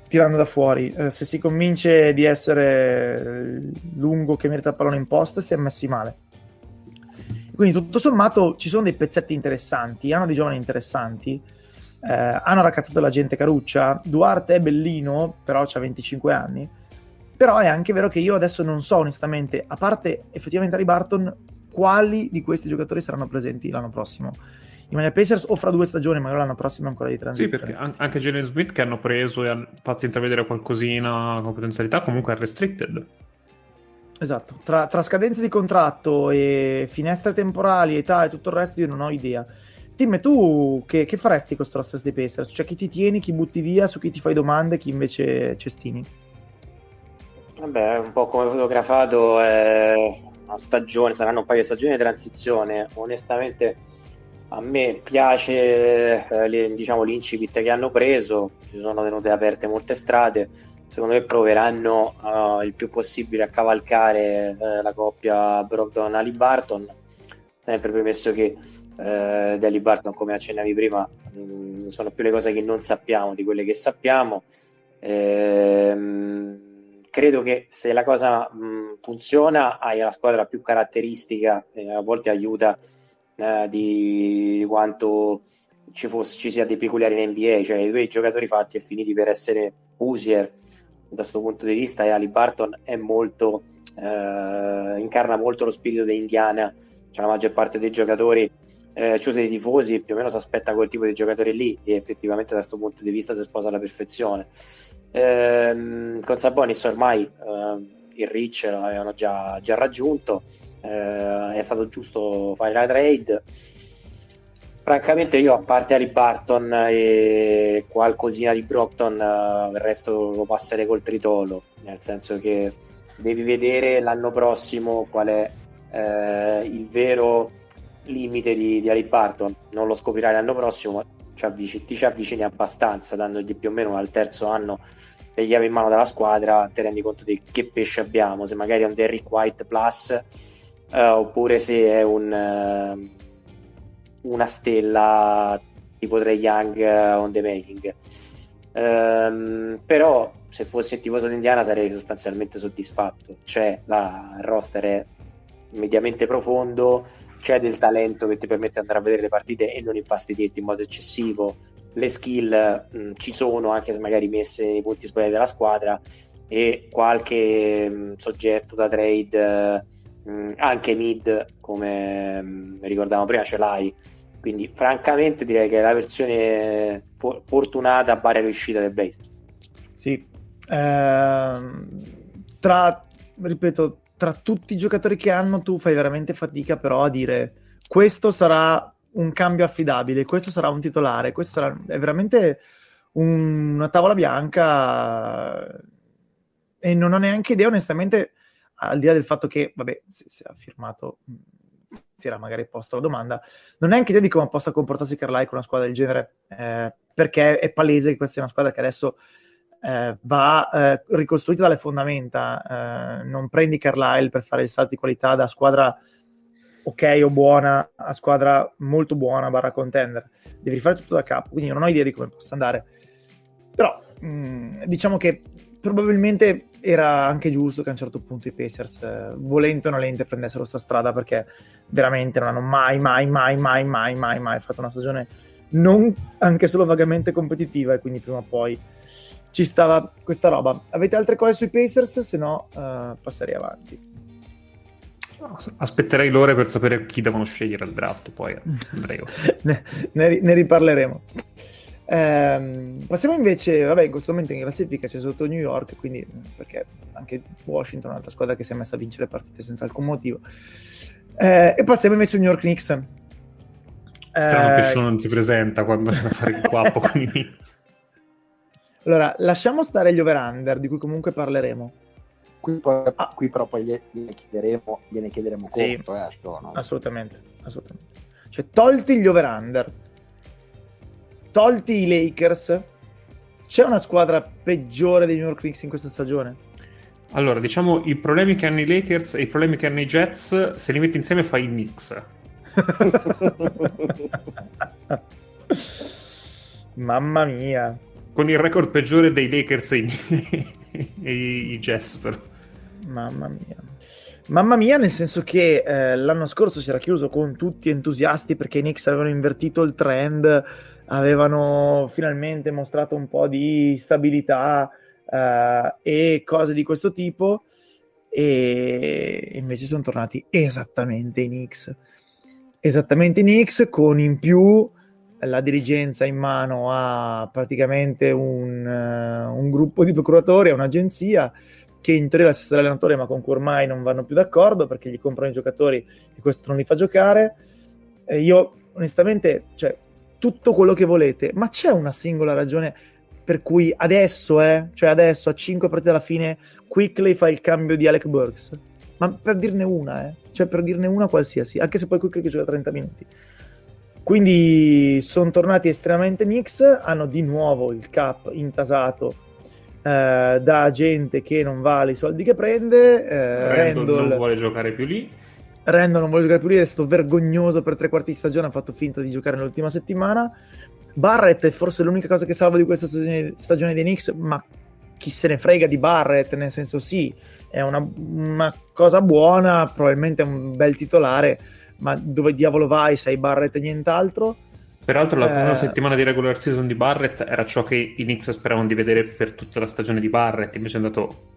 Tirando da fuori, eh, se si convince di essere lungo che merita il pallone in post, si è messi male. Quindi tutto sommato ci sono dei pezzetti interessanti, hanno dei giovani interessanti, eh, hanno raccazzato la gente caruccia. Duarte è bellino, però ha 25 anni però è anche vero che io adesso non so onestamente, a parte effettivamente Harry Barton, quali di questi giocatori saranno presenti l'anno prossimo. I Mania Pacers o fra due stagioni, magari l'anno prossimo ancora di transizione. Sì, perché anche Jalen Smith che hanno preso e hanno fatto intravedere qualcosina con potenzialità, comunque è restricted. Esatto, tra, tra, scadenze di contratto e finestre temporali, età e tutto il resto io non ho idea. Tim, tu che, che faresti con questo roster dei Pacers? Cioè chi ti tieni, chi butti via, su chi ti fai domande, chi invece cestini? Vabbè, un po' come fotografato è una stagione, saranno un paio di stagioni di transizione. Onestamente a me piace eh, diciamo, l'incipit che hanno preso, ci sono tenute aperte molte strade, secondo me proveranno uh, il più possibile a cavalcare eh, la coppia Brogdon-Ali Barton, sempre premesso che eh, di Barton, come accennavi prima, mh, mm, sono più le cose che non sappiamo di quelle che sappiamo. Ehm, credo che se la cosa mh, funziona hai la squadra più caratteristica e a volte aiuta eh, di quanto ci, fosse, ci, sia dei peculiari in NBA, cioè i due giocatori fatti e finiti per essere Usier da questo punto di vista e Ali Barton è molto eh, incarna molto lo spirito di Indiana, cioè la maggior parte dei giocatori eh, dei tifosi più o meno si aspetta quel tipo di giocatore lì e effettivamente da questo punto di vista si sposa alla perfezione. Eh, con Sabonis ormai eh, il reach l'avevano già, già raggiunto, eh, è stato giusto fare la trade. Francamente io a parte Harry Barton e qualcosina di Brockton eh, il resto lo passerei col tritolo, nel senso che devi vedere l'anno prossimo qual è eh, il vero limite di, di Barton, non lo scoprirai l'anno prossimo, ma ci avvicini, ti ci avvicini abbastanza, dandogli più o meno al terzo anno le chiavi in mano dalla squadra, ti rendi conto di che pesce abbiamo, se magari è un Derrick White plus eh, oppure se è un, eh, una stella tipo Trey Young uh, on the making. Um, però se fossi il tifoso d'Indiana sarei sostanzialmente soddisfatto, cioè la, il roster è mediamente profondo, c'è del talento che ti permette di andare a vedere le partite e non infastidirti in modo eccessivo. Le skill mh, mm, ci sono, anche se magari messe nei punti sbagliati della squadra, e qualche mh, mm, soggetto da trade, mh, mm, anche mid, come ricordavamo prima, ce l'hai. Quindi, francamente, direi che è la versione for- fortunata barra riuscita del Blazers. Sì, ehm, tra ripeto, tra tutti i giocatori che hanno, tu fai veramente fatica però a dire questo sarà un cambio affidabile, questo sarà un titolare, questo sarà... è veramente un... una tavola bianca e non ho neanche idea onestamente, al di là del fatto che, vabbè, si, si ha firmato, si era magari posto la domanda, non ho neanche idea di come possa comportarsi Carlisle con una squadra del genere, eh, perché è palese che questa sia una squadra che adesso eh, va eh, ricostruita dalle fondamenta. Eh, non prendi Carlisle per fare il salto di qualità da squadra ok o buona a squadra molto buona barra contender. Devi rifare tutto da capo, quindi non ho idea di come possa andare. Però mh, mm, diciamo che probabilmente era anche giusto che a un certo punto i Pacers, eh, volente o nolente, prendessero questa strada perché veramente non hanno mai, mai, mai, mai, mai, mai, mai fatto una stagione non anche solo vagamente competitiva e quindi prima o poi ci stava questa roba. Avete altre cose sui Pacers? Se no, uh, passerei avanti. Aspetterei l'ora per sapere chi devono scegliere al draft, poi andrei. ne, ne, ne, riparleremo. Ehm, passiamo invece, vabbè, in questo momento in classifica c'è sotto New York, quindi perché anche Washington è un'altra squadra che si è messa a vincere partite senza alcun motivo. Eh, e passiamo invece a New York Knicks. Strano eh, che Sean non si presenta quando c'è da fare il quappo con i Knicks. Allora, lasciamo stare gli over-under, di cui comunque parleremo. Qui, poi, ah. qui però poi gliene chiederemo, gliene chiederemo sì, conto. Eh, no? assolutamente, assolutamente. Cioè, tolti gli over-under, tolti i Lakers, c'è una squadra peggiore dei New York Knicks in questa stagione? Allora, diciamo, i problemi che hanno i Lakers e i problemi che hanno i Jets, se li metti insieme fai i Knicks. Mamma mia con il record peggiore dei Lakers e i, e i Jets però. Mamma mia. Mamma mia, nel senso che eh, l'anno scorso si era chiuso con tutti entusiasti perché i Knicks avevano invertito il trend, avevano finalmente mostrato un po' di stabilità eh, e cose di questo tipo e invece sono tornati esattamente i Knicks. Esattamente i Knicks con in più la dirigenza in mano a praticamente un, uh, un gruppo di procuratori, a un'agenzia che in teoria è la stessa dell'allenatore, ma con cui ormai non vanno più d'accordo perché gli comprano i giocatori e questo non li fa giocare. E io onestamente, cioè, tutto quello che volete, ma c'è una singola ragione per cui adesso, eh, cioè adesso a 5 partite alla fine, Quickly fa il cambio di Alec Burks? Ma per dirne una, eh, cioè per dirne una qualsiasi, anche se poi Quickly gioca 30 minuti. Quindi sono tornati estremamente mix, hanno di nuovo il cap intasato eh, da gente che non vale i soldi che prende. Eh, Randall, Randall non vuole giocare più lì. Randall non vuole giocare più lì, è stato vergognoso per tre quarti di stagione, ha fatto finta di giocare nell'ultima settimana. Barrett è forse l'unica cosa che salva di questa stagione, stagione dei Knicks, ma chi se ne frega di Barrett, nel senso sì, è una, una cosa buona, probabilmente è un bel titolare, ma dove diavolo vai? Sei Barrett e nient'altro. Peraltro la prima eh... settimana di regular season di Barrett era ciò che i Knicks speravano di vedere per tutta la stagione di Barrett, invece è andato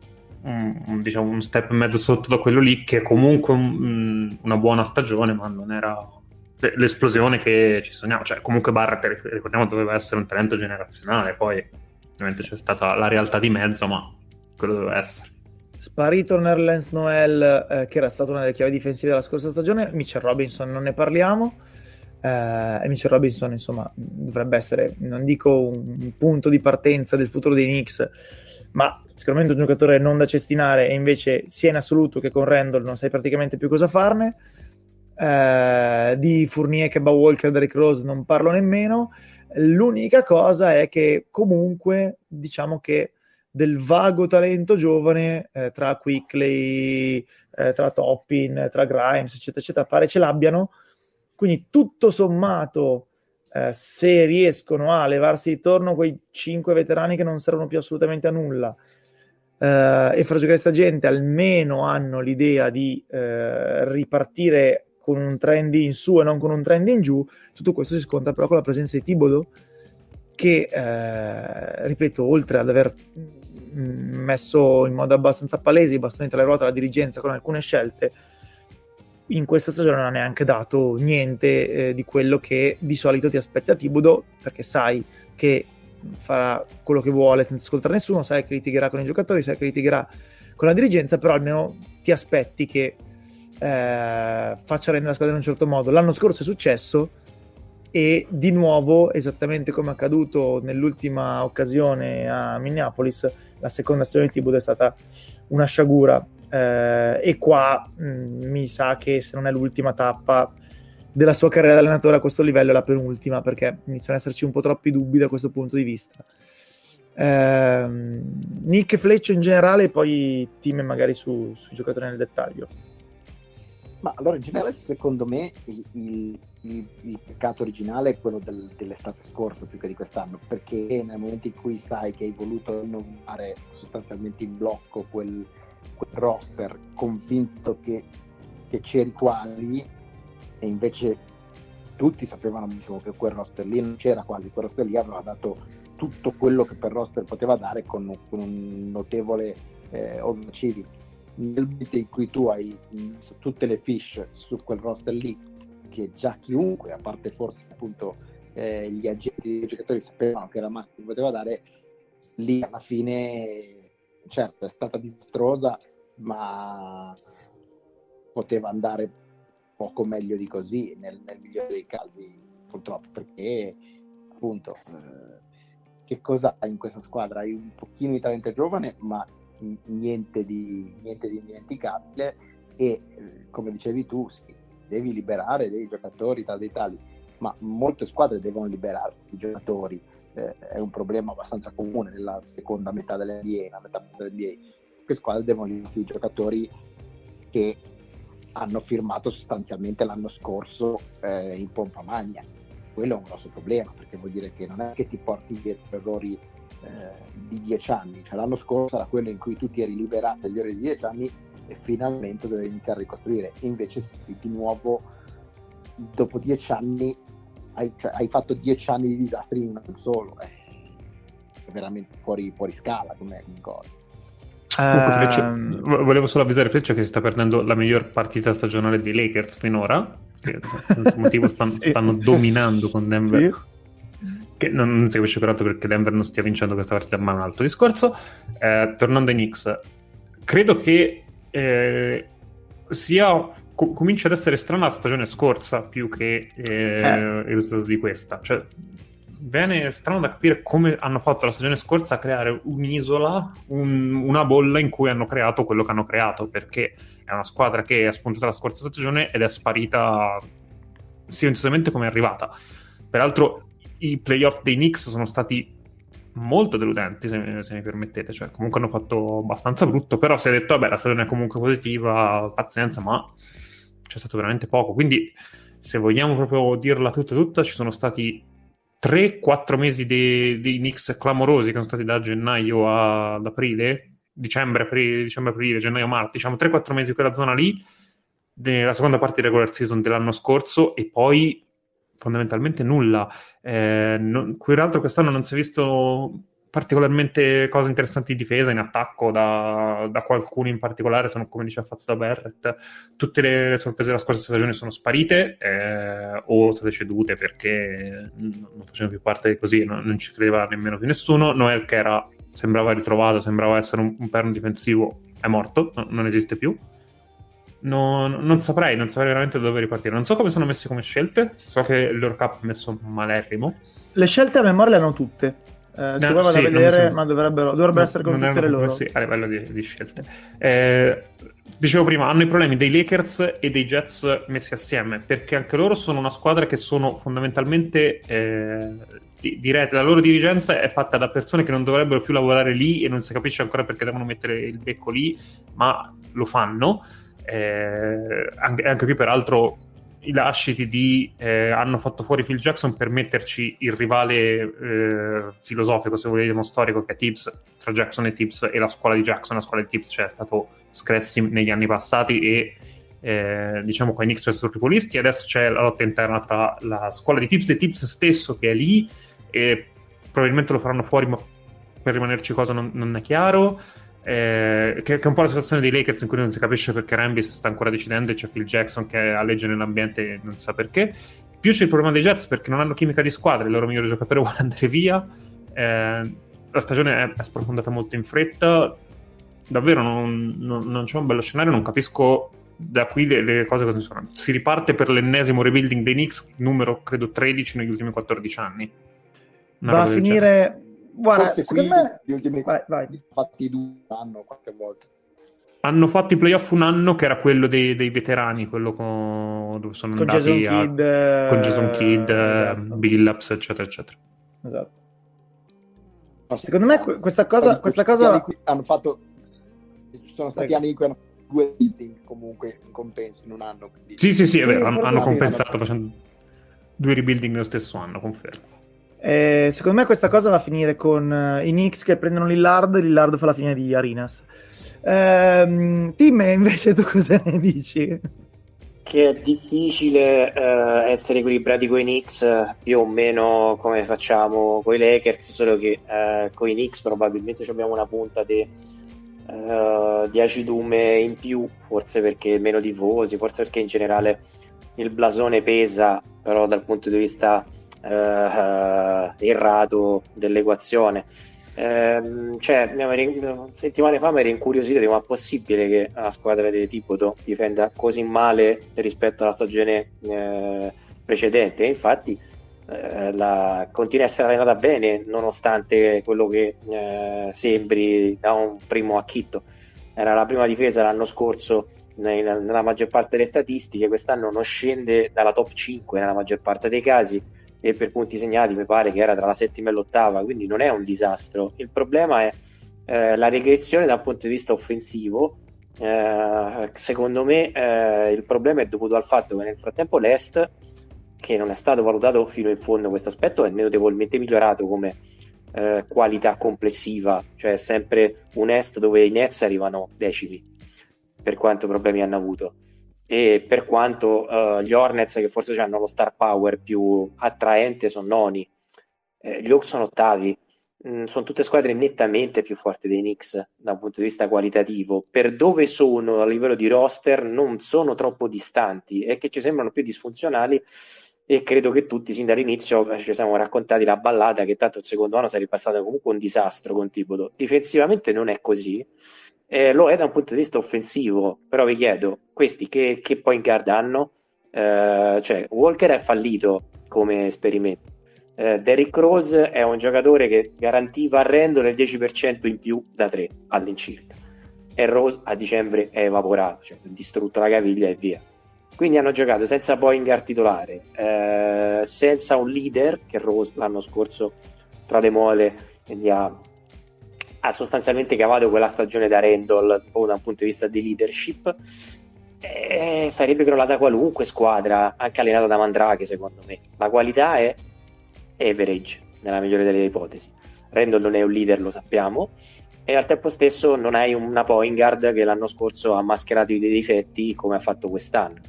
un, diciamo, un step e mezzo sotto da quello lì, che è comunque un, una buona stagione, ma non era l'esplosione che ci sogniamo. Cioè, comunque Barrett, ricordiamo, doveva essere un talento generazionale, poi ovviamente c'è stata la realtà di mezzo, ma quello doveva essere. Sparito Nerlens Noel, eh, che era stata una delle chiavi difensive della scorsa stagione, Mitchell Robinson non ne parliamo. Eh, Mitchell Robinson, insomma, dovrebbe essere, non dico un punto di partenza del futuro dei Knicks, ma sicuramente un giocatore non da cestinare e invece sia in assoluto che con Randall non sai praticamente più cosa farne. Eh, di Fournier, Keba Walker, Derrick Rose non parlo nemmeno. L'unica cosa è che comunque diciamo che del vago talento giovane eh, tra Quickley, eh, tra Toppin, tra Grimes, eccetera, eccetera, pare ce l'abbiano. Quindi tutto sommato, eh, se riescono a levarsi di torno quei cinque veterani che non servono più assolutamente a nulla eh, e far giocare questa gente, almeno hanno l'idea di eh, ripartire con un trend in su e non con un trend in giù, tutto questo si scontra però con la presenza di Tibodo che, eh, ripeto, oltre ad aver mm, messo in modo abbastanza palese i bastoni tra le ruote alla dirigenza con alcune scelte, in questa stagione non ha neanche dato niente eh, di quello che di solito ti aspetti da Tibodo, perché sai che farà quello che vuole senza ascoltare nessuno, sai che litigherà con i giocatori, sai che litigherà con la dirigenza, però almeno ti aspetti che eh, faccia rendere la squadra in un certo modo. L'anno scorso è successo e di nuovo, esattamente come è accaduto nell'ultima occasione a Minneapolis, la seconda stagione di Thibodeau è stata una sciagura eh, e qua mh, mm, mi sa che se non è l'ultima tappa della sua carriera da allenatore a questo livello è la penultima perché iniziano ad esserci un po' troppi dubbi da questo punto di vista. Eh, Nick Fleccio in generale e poi team magari su, sui giocatori nel dettaglio. Ma allora in generale secondo me il, il, il, peccato originale è quello del, dell'estate scorsa più che di quest'anno, perché nel momento in cui sai che hai voluto rinnovare sostanzialmente in blocco quel, quel roster convinto che, che c'eri quasi e invece tutti sapevano benissimo che quel roster lì non c'era quasi, quel roster lì aveva dato tutto quello che per roster poteva dare con, con un notevole eh, overachieving nel momento in cui tu hai messo tutte le fish su quel roster lì, che già chiunque, a parte forse appunto eh, gli agenti dei giocatori sapevano che era massimo che poteva dare, lì alla fine, certo, è stata disastrosa, ma poteva andare poco meglio di così nel, nel migliore dei casi, purtroppo, perché appunto eh, che cosa hai in questa squadra? Hai un pochino di talento giovane, ma niente di, niente di indimenticabile e eh, come dicevi tu sì, devi liberare dei giocatori tali e tali ma molte squadre devono liberarsi di giocatori eh, è un problema abbastanza comune nella seconda metà dell'NBA nella metà dell'NBA che squadre devono di giocatori che hanno firmato sostanzialmente l'anno scorso eh, in pompa magna. Quello è un grosso problema perché vuol dire che non è che ti porti dietro errori eh, di dieci anni, cioè l'anno scorso era quello in cui tu ti eri liberato dagli errori di dieci anni e finalmente dovevi iniziare a ricostruire, invece di nuovo dopo dieci anni hai, cioè, hai fatto dieci anni di disastri in un anno solo, è veramente fuori, fuori scala come cosa. Comunque, Freccio, ehm, volevo solo avvisare Freccio che si sta perdendo la miglior partita stagionale dei Lakers finora, che senza motivo stanno, sì. stanno dominando con Denver. Sì che non, non si capisce peraltro perché Denver non stia vincendo questa partita, ma è un altro discorso. Eh, tornando ai Knicks, credo che eh, sia co- comincia ad essere strana la stagione scorsa più che eh, eh. il risultato di questa. Cioè, viene strano da capire come hanno fatto la stagione scorsa a creare un'isola, un, una bolla in cui hanno creato quello che hanno creato, perché è una squadra che è spuntata la scorsa stagione ed è sparita silenziosamente come è arrivata. Peraltro i playoff dei Knicks sono stati molto deludenti, se, se, mi permettete. Cioè, comunque hanno fatto abbastanza brutto, però si è detto, vabbè, la stagione è comunque positiva, pazienza, ma c'è stato veramente poco. Quindi, se vogliamo proprio dirla tutta tutta, ci sono stati 3-4 mesi dei, dei Knicks clamorosi che sono stati da gennaio ad aprile, dicembre, aprile, dicembre, aprile, gennaio, marzo, diciamo 3-4 mesi in quella zona lì, nella seconda parte di regular season dell'anno scorso, e poi fondamentalmente nulla. Eh, non, peraltro quest'anno non si è visto particolarmente cose interessanti di difesa, in attacco da, da qualcuno in particolare, sono come diceva fatto da Barrett. Tutte le, le, sorprese della scorsa stagione sono sparite eh, o state cedute perché non facevano più parte di così, non, non, ci credeva nemmeno più nessuno. Noel che era, sembrava ritrovato, sembrava essere un, un perno difensivo, è morto, no, non esiste più. Non, non, saprei, non saprei veramente da dove ripartire. Non so come sono messi come scelte. So che il loro cap è messo malerrimo. Le scelte a memoria le hanno tutte. Eh, si no, sì, da vedere, ma dovrebbero, dovrebbero no, essere le loro. Sì, a livello di, di scelte. Eh, dicevo prima, hanno i problemi dei Lakers e dei Jets messi assieme, perché anche loro sono una squadra che sono fondamentalmente eh, dirette. La loro dirigenza è fatta da persone che non dovrebbero più lavorare lì e non si capisce ancora perché devono mettere il becco lì, ma lo fanno. Eh, anche, anche qui, peraltro, i lasciti di eh, hanno fatto fuori Phil Jackson per metterci il rivale eh, filosofico, se vogliamo, storico che è Tibbs, tra Jackson e Tibbs e la scuola di Jackson, la scuola di Tibbs cioè, è stato Scressi negli anni passati e eh, diciamo qua i Knicks sono tripolisti adesso c'è la lotta interna tra la scuola di Tibbs e Tibbs stesso che è lì e probabilmente lo faranno fuori ma per rimanerci cosa non, non è chiaro eh, che, che, è un po' la situazione dei Lakers in cui non si capisce perché Rambis sta ancora decidendo e c'è Phil Jackson che alleggia nell'ambiente e non sa perché. Più c'è il problema dei Jets perché non hanno chimica di squadra, il loro migliore giocatore vuole andare via. Eh, la stagione è, è, sprofondata molto in fretta. Davvero non, non, non, c'è un bello scenario, non capisco da qui le, le cose cosa sono. Si riparte per l'ennesimo rebuilding dei Knicks, numero credo 13 negli ultimi 14 anni. Una Va a finire Guarda, Forse secondo me... Gli ultimi vai, vai. fatti due anno qualche volta. Hanno fatto i playoff un anno che era quello dei, dei veterani, quello con, dove sono con andati Jason a, Kidd, con Jason Kidd, esatto. Billups, eccetera, eccetera. Esatto. Secondo me questa cosa, questa cosa... hanno fatto ci sono stati anni in cui hanno due building comunque in compenso in un anno. Quindi... Sì, sì, sì, è vero, hanno, hanno compensato facendo due rebuilding nello stesso anno, confermo. Eh, secondo me questa cosa va a finire con uh, i Knicks che prendono Lillard e Lillard fa la fine di Arinas. Eh, Tim, invece tu cosa ne dici? Che è difficile uh, essere equilibrati con i Knicks più o meno come facciamo con i Lakers, solo che uh, con i Knicks probabilmente abbiamo una punta di, di acidume in più, forse perché meno tifosi, forse perché in generale il blasone pesa, però dal punto di vista eh, errato dell'equazione. Eh, cioè, settimane fa mi ero incuriosito di ma è possibile che la squadra di Tipoto difenda così male rispetto alla stagione eh, precedente. Infatti, eh, la, continua a essere allenata bene nonostante quello che eh, sembri da un primo acchitto. Era la prima difesa l'anno scorso nella maggior parte delle statistiche, quest'anno non scende dalla top 5 nella maggior parte dei casi e per punti segnati mi pare che era tra la settima e l'ottava, quindi non è un disastro. Il problema è eh, la regressione dal punto di vista offensivo. Eh, secondo me eh, il problema è dovuto al fatto che nel frattempo l'Est, che non è stato valutato fino in fondo questo aspetto, è notevolmente migliorato come eh, qualità complessiva, cioè è sempre un Est dove i Nets arrivano decimi per quanto problemi hanno avuto e per quanto uh, gli Hornets che forse hanno lo star power più attraente sono noni eh, gli Hawks sono ottavi. Mm, sono tutte squadre nettamente più forti dei Knicks da un punto di vista qualitativo. Per dove sono a livello di roster non sono troppo distanti. E che ci sembrano più disfunzionali e credo che tutti sin dall'inizio ci siamo raccontati la ballata che tanto il secondo anno sarebbe stato comunque un disastro con Tibodo difensivamente non è così eh, lo è da un punto di vista offensivo, però vi chiedo, questi che, che point guard hanno? Eh, cioè, Walker è fallito come esperimento. Eh, Derrick Rose è un giocatore che garantiva a Randall il 10% in più da 3 all'incirca. E Rose a dicembre è evaporato, cioè distrutto la caviglia e via. Quindi hanno giocato senza point guard titolare, eh, senza un leader, che Rose l'anno scorso tra le mole gli ha ha sostanzialmente cavato quella stagione da Randall da un punto di vista di leadership e sarebbe crollata qualunque squadra anche allenata da Mandrake secondo me. La qualità è average nella migliore delle ipotesi. Randall non è un leader lo sappiamo. E al tempo stesso non hai una point guard che l'anno scorso ha mascherato i dei difetti come ha fatto quest'anno.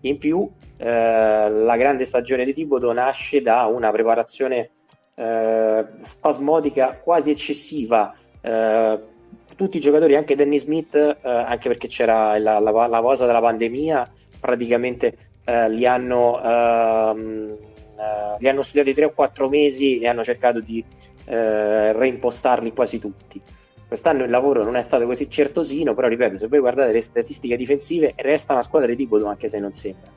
In più eh, la grande stagione di Tibodo nasce da una preparazione eh, spasmodica quasi eccessiva. Eh, tutti i giocatori, anche Danny Smith, eh, anche perché c'era la, la, la, cosa della pandemia, praticamente eh, li, hanno, eh, li hanno studiati 3 o 4 mesi e hanno cercato di reimpostarli quasi tutti. Quest'anno il lavoro non è stato così certosino, però ripeto, se voi guardate le statistiche difensive, resta una squadra di tipo anche se non sembra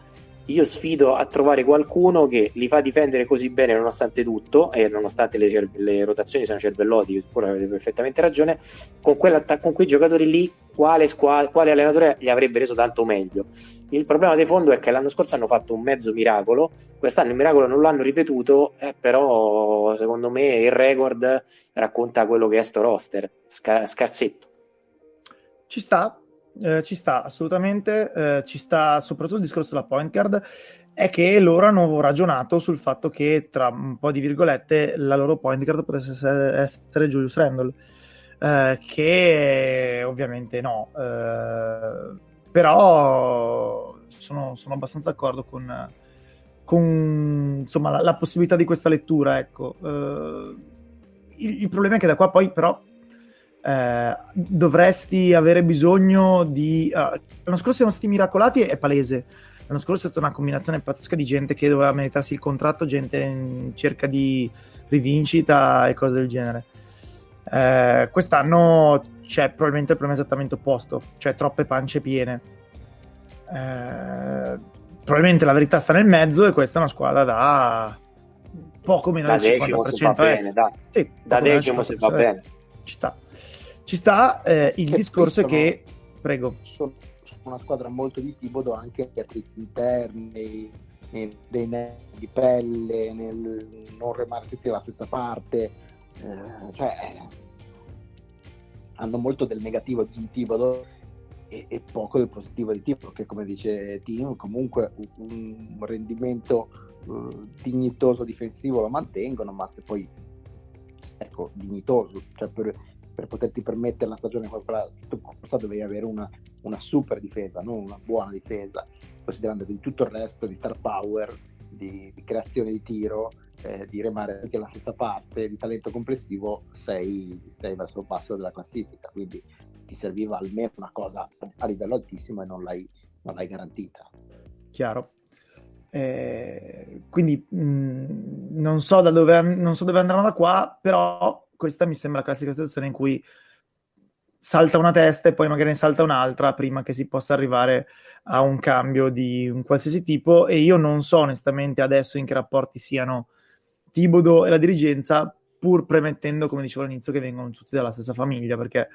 io sfido a trovare qualcuno che li fa difendere così bene nonostante tutto e nonostante le, le rotazioni siano cervellotti, pure avete perfettamente ragione, con, con quei giocatori lì quale, quale allenatore gli avrebbe reso tanto meglio. Il problema di fondo è che l'anno scorso hanno fatto un mezzo miracolo, quest'anno il miracolo non l'hanno ripetuto, eh, però secondo me il record racconta quello che è sto roster, sca- scarsetto. Ci sta, eh, ci sta assolutamente, eh, ci sta soprattutto il discorso della point guard, è che loro hanno ragionato sul fatto che tra un po' di virgolette la loro point guard potesse essere, Julius Randle, eh, che ovviamente no, eh, però sono, sono, abbastanza d'accordo con, con insomma, la, la, possibilità di questa lettura. Ecco. Eh, il, il problema è che da qua poi però eh, dovresti avere bisogno di... Uh, l'anno scorso siamo stati miracolati, è palese. L'anno scorso è stata una combinazione pazzesca di gente che doveva meritarsi il contratto, gente in cerca di rivincita e cose del genere. Eh, quest'anno c'è probabilmente il problema esattamente opposto, cioè troppe pance piene. Eh, probabilmente la verità sta nel mezzo e questa è una squadra da poco meno del 50% bene, da, sì, da Decimo se va bene. Ci sta. Ci sta eh, il che discorso che... Prego. Sono una squadra molto di Tibodo anche a triti interni, nei, nei di pelle, nel non remare tutti dalla stessa parte. Eh, cioè, hanno molto del negativo di Tibodo e, e, poco del positivo di Tibodo, che come dice Tim, comunque un, un rendimento uh, dignitoso difensivo lo mantengono, ma se poi ecco, dignitoso, cioè per, per poterti permettere la stagione come quella scorsa dovevi avere una, una, super difesa, non una buona difesa, considerando che tutto il resto di star power, di, di creazione di tiro, eh, di remare anche la stessa parte, di talento complessivo, sei, sei verso il basso della classifica, quindi ti serviva almeno una cosa a livello altissimo e non l'hai, non l'hai garantita. Chiaro. Eh, quindi mh, mm, non, so dove, non so dove andranno da qua, però questa mi sembra la classica situazione in cui salta una testa e poi magari ne salta un'altra prima che si possa arrivare a un cambio di un qualsiasi tipo. E io non so onestamente adesso in che rapporti siano Tibodo e la dirigenza pur premettendo come dicevo all'inizio che vengono tutti dalla stessa famiglia perché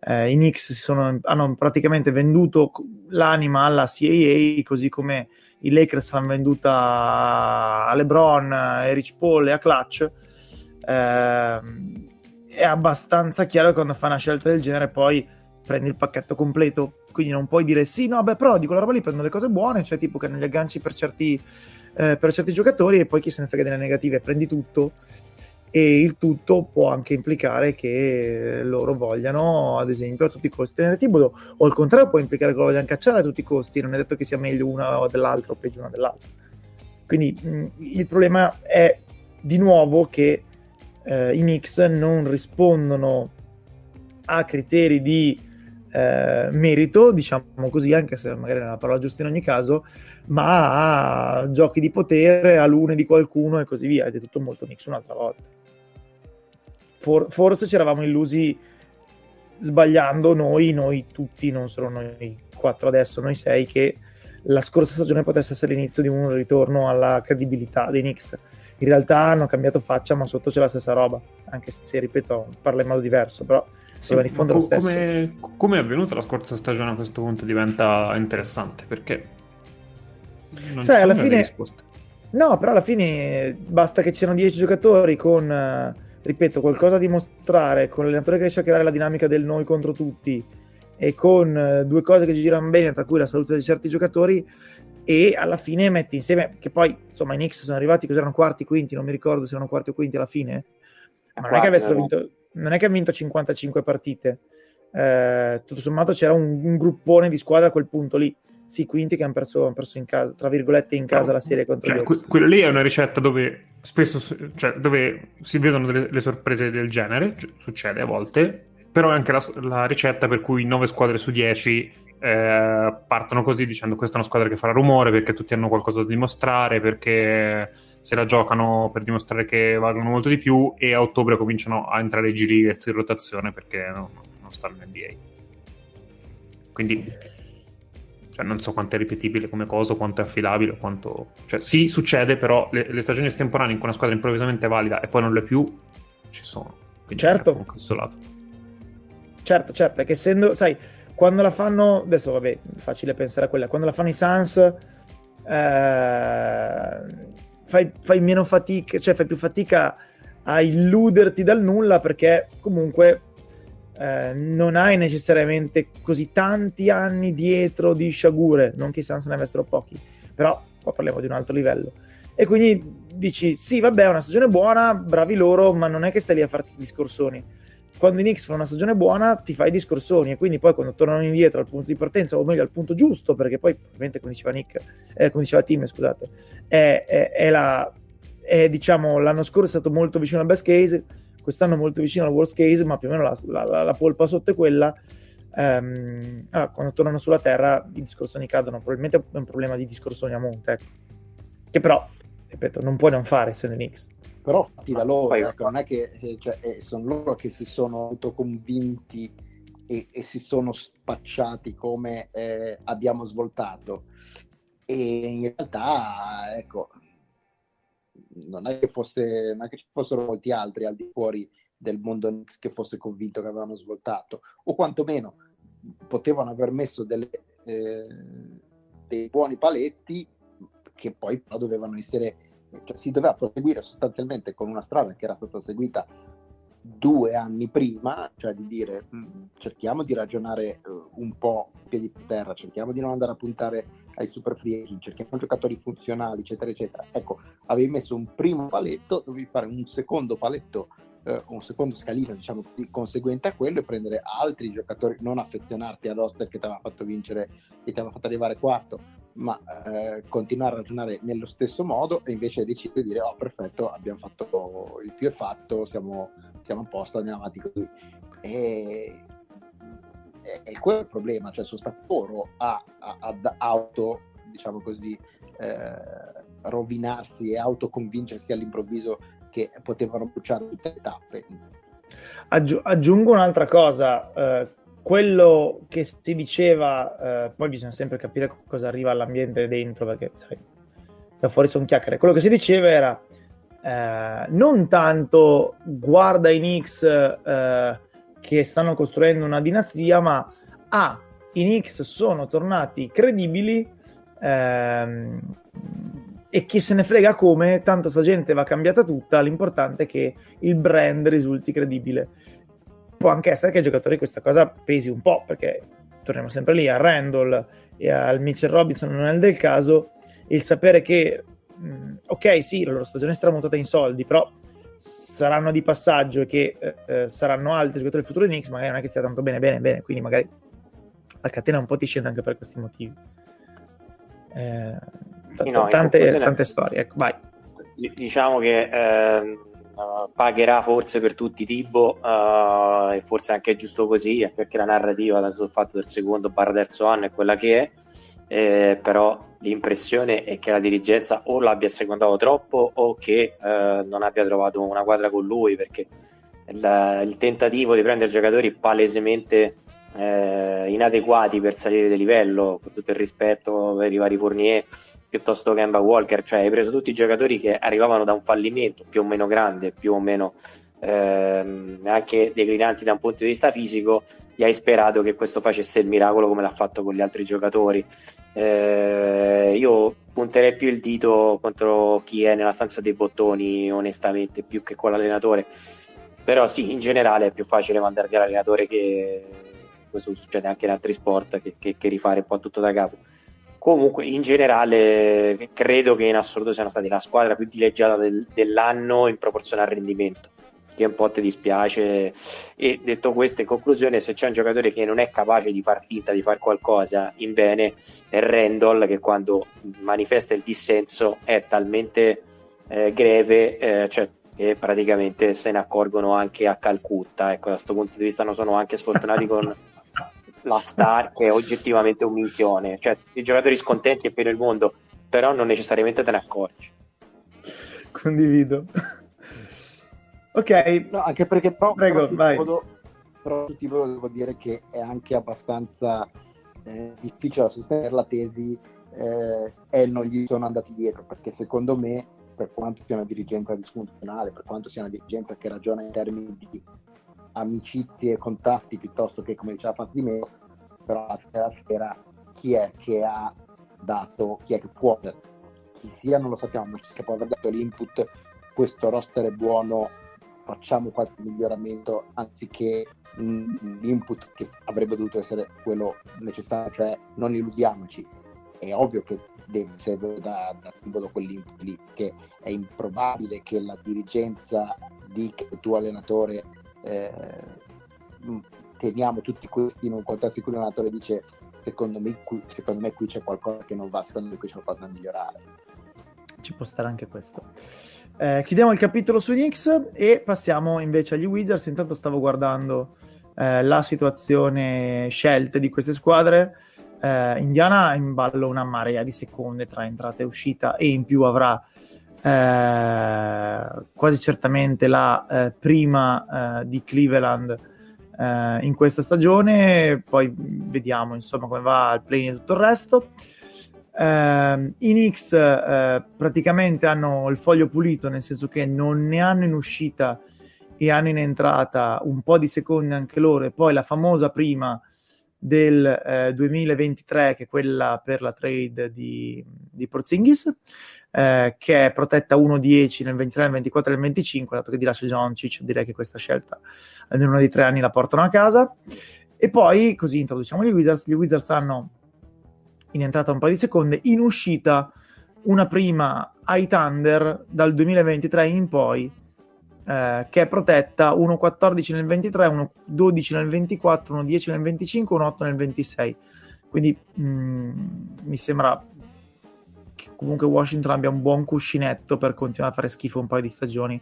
eh, i Knicks sono, hanno praticamente venduto l'anima alla CAA così come i Lakers l'hanno venduta a LeBron, a Rich Paul e a Clutch eh, è abbastanza chiaro che quando fai una scelta del genere poi prendi il pacchetto completo, quindi non puoi dire sì, no, beh, però di quella roba lì prendo le cose buone, cioè tipo che non li agganci per certi, eh, per certi giocatori e poi chi se ne frega delle negative, prendi tutto e il tutto può anche implicare che loro vogliano, ad esempio, a tutti i costi tenere Tibodo, o al contrario può implicare che lo vogliano cacciare a tutti i costi, non è detto che sia meglio una o dell'altra o peggio una dell'altra. Quindi mh, il problema è di nuovo che eh, i Knicks non rispondono a criteri di eh, merito, diciamo così, anche se magari è la parola giusta in ogni caso, ma a giochi di potere, a lune di qualcuno e così via. Ed è tutto molto Knicks un'altra volta. For- forse ci eravamo illusi sbagliando noi, noi tutti, non solo noi quattro adesso, noi sei, che la scorsa stagione potesse essere l'inizio di un ritorno alla credibilità dei Knicks in realtà hanno cambiato faccia, ma sotto c'è la stessa roba, anche se, ripeto, parla in modo diverso, però sì, in fondo co- lo stesso. Come, come è avvenuta la scorsa stagione a questo punto diventa interessante, perché non Sai, alla fine... risposte. No, però alla fine basta che c'erano 10 giocatori con, ripeto, qualcosa da dimostrare, con l'allenatore che riesce a creare la dinamica del noi contro tutti e con due cose che ci girano bene, tra cui la salute di certi giocatori, e alla fine metti insieme, che poi insomma i Knicks sono arrivati, cos'erano quarti, quinti, non mi ricordo se erano quarti o quinti alla fine, ma non, è che avessero vinto, non è che hanno vinto 55 partite, eh, tutto sommato c'era un, un, gruppone di squadra a quel punto lì, sì, quinti che hanno perso, hanno perso in casa, tra virgolette in casa la serie contro cioè, que- Quello lì è una ricetta dove spesso, cioè, dove si vedono delle, delle sorprese del genere, succede a volte, però è anche la, la, ricetta per cui 9 squadre su 10 eh, partono così dicendo questa è una squadra che farà rumore perché tutti hanno qualcosa da dimostrare, perché se la giocano per dimostrare che valgono molto di più e a ottobre cominciano a entrare i giri in rotazione perché no, non stanno in NBA. Quindi cioè, non so quanto è ripetibile come cosa, quanto è affidabile, quanto... Cioè, sì, succede, però le, le, stagioni estemporanee in cui una squadra improvvisamente valida e poi non lo è più, ci sono. Quindi certo. Certo, certo, è che essendo, sai, quando la fanno, adesso vabbè, facile pensare a quella, quando la fanno i Suns, eh, fai, fai meno fatica, cioè fai più fatica a illuderti dal nulla perché comunque eh, non hai necessariamente così tanti anni dietro di sciagure, non che i Suns ne avessero pochi, però qua parliamo di un altro livello. E quindi dici, sì, vabbè, è una stagione buona, bravi loro, ma non è che stai lì a farti discorsoni. Quando i Knicks fanno una stagione buona, ti fai discorsoni e quindi poi quando tornano indietro al punto di partenza, o meglio al punto giusto, perché poi, ovviamente, come diceva Nick, eh, come diceva Tim, scusate, è, è, è la, è, diciamo, l'anno scorso è stato molto vicino al best case, quest'anno molto vicino al worst case, ma più o meno la, la, la, la polpa sotto è quella. Um, ah, quando tornano sulla Terra i discorsoni cadono. Probabilmente è un problema di discorsoni a monte, ecco. che però, ripeto, non puoi non fare essendo X. Però da loro, ecco, non è che eh, cioè, eh, sono loro che si sono autoconvinti e, e si sono spacciati come eh, abbiamo svoltato. E in realtà, ecco, non è che, fosse, non è che ci fossero molti altri al di fuori del mondo che fosse convinto che avevano svoltato, o quantomeno potevano aver messo delle, eh, dei buoni paletti che poi però dovevano essere, cioè si doveva proseguire sostanzialmente con una strada che era stata seguita due anni prima, cioè di dire mm, cerchiamo di ragionare uh, un po' piedi per terra, cerchiamo di non andare a puntare ai super free agent, cerchiamo giocatori funzionali, eccetera, eccetera. Ecco, avevi messo un primo paletto, dovevi fare un secondo paletto, uh, un secondo scalino, diciamo così, conseguente a quello e prendere altri giocatori, non affezionarti ad roster che ti aveva fatto vincere, che ti aveva fatto arrivare quarto, ma eh, continuare a ragionare nello stesso modo e invece decidere di dire oh perfetto abbiamo fatto il più è fatto siamo, siamo a posto andiamo avanti così. E, e quello è il problema cioè sono stato loro a, a, ad auto diciamo così eh, rovinarsi e autoconvincersi all'improvviso che potevano bruciare tutte le tappe. Aggi- aggiungo un'altra cosa eh, quello che si diceva, eh, poi bisogna sempre capire cosa arriva all'ambiente dentro, perché sai, da fuori sono chiacchiere. Quello che si diceva era eh, non tanto guarda i Knicks eh, che stanno costruendo una dinastia, ma ah, i Knicks sono tornati credibili ehm, e chi se ne frega come, tanto sta gente va cambiata tutta, l'importante è che il brand risulti credibile può anche essere che ai giocatori questa cosa pesi un po', perché torniamo sempre lì a Randall e al Mitchell Robinson non è del caso, il sapere che, mh, ok, sì, la loro stagione è stramutata in soldi, però saranno di passaggio e che eh, eh, saranno altri giocatori del futuro di Knicks, magari non è che stia tanto bene, bene, bene, quindi magari la catena un po' ti scende anche per questi motivi. Eh, t- no, tante, tante storie, ecco, vai. Diciamo che eh, uh, pagherà forse per tutti Tibo uh, e forse anche è giusto così perché la narrativa sul fatto del secondo barra terzo anno è quella che è. Eh, però l'impressione è che la dirigenza o l'abbia secondato troppo o che uh, non abbia trovato una quadra con lui perché il, il tentativo di prendere giocatori palesemente eh, inadeguati per salire di livello con tutto il rispetto per i vari Fournier piuttosto che Emba Walker, cioè hai preso tutti i giocatori che arrivavano da un fallimento più o meno grande, più o meno ehm, anche declinanti da un punto di vista fisico, gli hai sperato che questo facesse il miracolo come l'ha fatto con gli altri giocatori. Eh, io punterei più il dito contro chi è nella stanza dei bottoni, onestamente, più che con l'allenatore. Però sì, in generale è più facile mandare l'allenatore che questo succede anche in altri sport che, che, che rifare un po' tutto da capo. Comunque, in generale, credo che in assoluto siano stati la squadra più dileggiata del, dell'anno in proporzione al rendimento, che un po' ti dispiace. E detto questo, in conclusione, se c'è un giocatore che non è capace di far finta di fare qualcosa in bene, è Randall, che quando manifesta il dissenso è talmente eh, greve, eh, cioè che praticamente se ne accorgono anche a Calcutta. Ecco, da questo punto di vista non sono anche sfortunati con la star che è oggettivamente un minchione. Cioè, i giocatori scontenti è per il mondo, però non necessariamente te ne accorgi. Condivido. ok. No, anche perché però, Prego, però, vai. Modo, però tipo devo dire che è anche abbastanza eh, difficile sostenere la tesi eh, e non gli sono andati dietro, perché secondo me per quanto sia una dirigenza disfunzionale, per quanto sia una dirigenza che ragiona in termini di amicizie e contatti piuttosto che come diceva Fans di me, però alla sera chi è che ha dato, chi è che può, chi sia non lo sappiamo, ma chi è che può aver dato l'input, questo roster è buono, facciamo qualche miglioramento anziché l'input che avrebbe dovuto essere quello necessario, cioè non illudiamoci, è ovvio che deve serve da, da simbolo quell'input lì, che è improbabile che la dirigenza di che tuo allenatore eh, teniamo tutti questi in un contesto in cui l'allenatore dice secondo me, qui, secondo me qui c'è qualcosa che non va, secondo me qui c'è qualcosa da migliorare. Ci può stare anche questo. Eh, chiudiamo il capitolo su Knicks e passiamo invece agli Wizards. Intanto stavo guardando eh, la situazione scelte di queste squadre. Eh, Indiana ha in ballo una marea di seconde tra entrata e uscita e in più avrà quasi certamente la eh, prima eh, di Cleveland eh, in questa stagione, poi vediamo insomma come va il play e tutto il resto. Uh, I Knicks uh, praticamente hanno il foglio pulito, nel senso che non ne hanno in uscita e hanno in entrata un po' di secondi anche loro, e poi la famosa prima del uh, 2023, che è quella per la trade di, di Porzingis, che è protetta 1-10 nel 23, nel 24 e nel 25, dato che di lascia Doncic, direi che questa scelta in uno dei tre anni la portano a casa. E poi, così introduciamo gli Wizards, gli Wizards hanno in entrata un paio di seconde, in uscita una prima ai Thunder dal 2023 in poi, eh, che è protetta 1.14 nel 23, 1.12 nel 24, 1.10 nel 25, 1.8 nel 26. Quindi mh, mi sembra che comunque Washington abbia un buon cuscinetto per continuare a fare schifo un paio di stagioni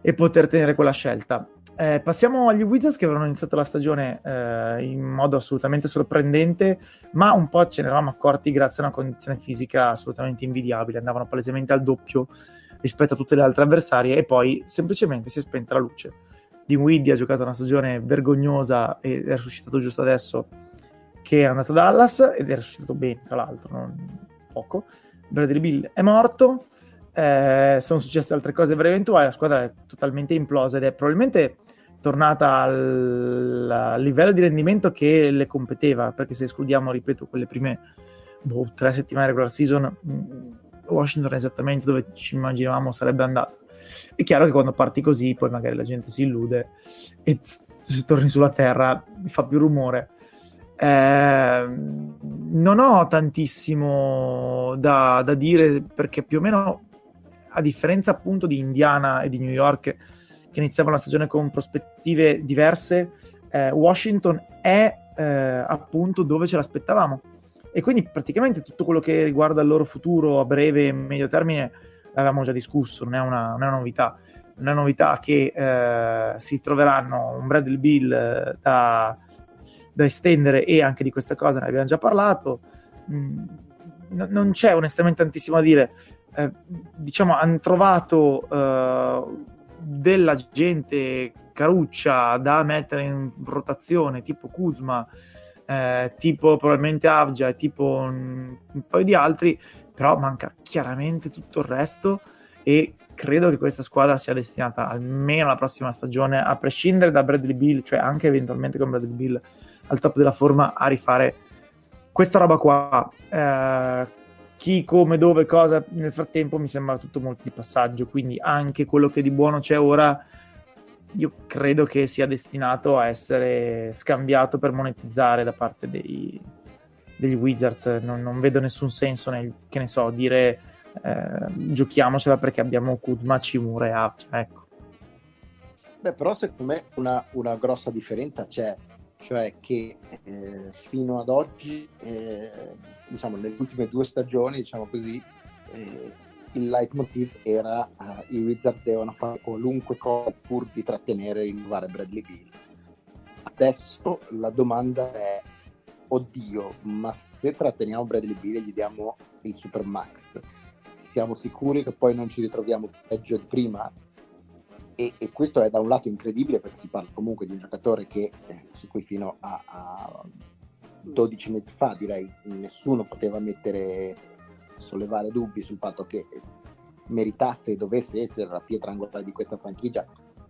e poter tenere quella scelta. Eh, passiamo agli Wizards che avevano iniziato la stagione eh, in modo assolutamente sorprendente, ma un po' ce ne eravamo accorti grazie a una condizione fisica assolutamente invidiabile. Andavano palesemente al doppio rispetto a tutte le altre avversarie e poi semplicemente si è spenta la luce. Dinwiddie ha giocato una stagione vergognosa e è risuscitato giusto adesso che è andato a Dallas ed è risuscitato bene, tra l'altro, non poco. Bradley Bill è morto, eh, sono successe altre cose per eventuali, la squadra è totalmente implosa ed è probabilmente tornata al, al, livello di rendimento che le competeva, perché se escludiamo, ripeto, quelle prime boh, tre settimane regular season, Washington è esattamente dove ci immaginavamo sarebbe andato. È chiaro che quando parti così, poi magari la gente si illude e se torni sulla terra fa più rumore. Eh, non ho tantissimo da, da dire perché più o meno a differenza appunto di Indiana e di New York che iniziavano la stagione con prospettive diverse, eh, Washington è eh, appunto dove ce l'aspettavamo. E quindi praticamente tutto quello che riguarda il loro futuro a breve e medio termine l'avevamo già discusso, non è una, una novità. Una novità che eh, si troveranno un Bradley Bill eh, da, da, estendere e anche di questa cosa ne abbiamo già parlato. Mm, non c'è onestamente tantissimo da dire. Eh, diciamo, hanno trovato eh, della gente caruccia da mettere in rotazione, tipo Kuzma, eh, tipo probabilmente Avgia, tipo un, un paio di altri, però manca chiaramente tutto il resto e credo che questa squadra sia destinata almeno alla prossima stagione, a prescindere da Bradley Bill, cioè anche eventualmente con Bradley Bill al top della forma, a rifare questa roba qua. Eh, chi, come, dove, cosa, nel frattempo mi sembra tutto molto di passaggio, quindi anche quello che di buono c'è ora io credo che sia destinato a essere scambiato per monetizzare da parte dei, degli Wizards. Non, non, vedo nessun senso nel, che ne so, dire eh, giochiamocela perché abbiamo Kuzma, Cimura e Avcia, ecco. Beh, però secondo me una, una grossa differenza c'è, cioè che eh, fino ad oggi, eh, diciamo, nelle ultime due stagioni, diciamo così, eh, il leitmotiv era uh, i Wizard devono fare qualunque cosa pur di trattenere e rinnovare Bradley Bill. Adesso la domanda è, oddio, ma se tratteniamo Bradley Bill e gli diamo il Supermax, siamo sicuri che poi non ci ritroviamo peggio di prima? E, e, questo è da un lato incredibile perché si parla comunque di un giocatore che, eh, su cui fino a, a 12 mesi fa direi nessuno poteva mettere sollevare dubbi sul fatto che meritasse e dovesse essere la pietra angolare di questa franchigia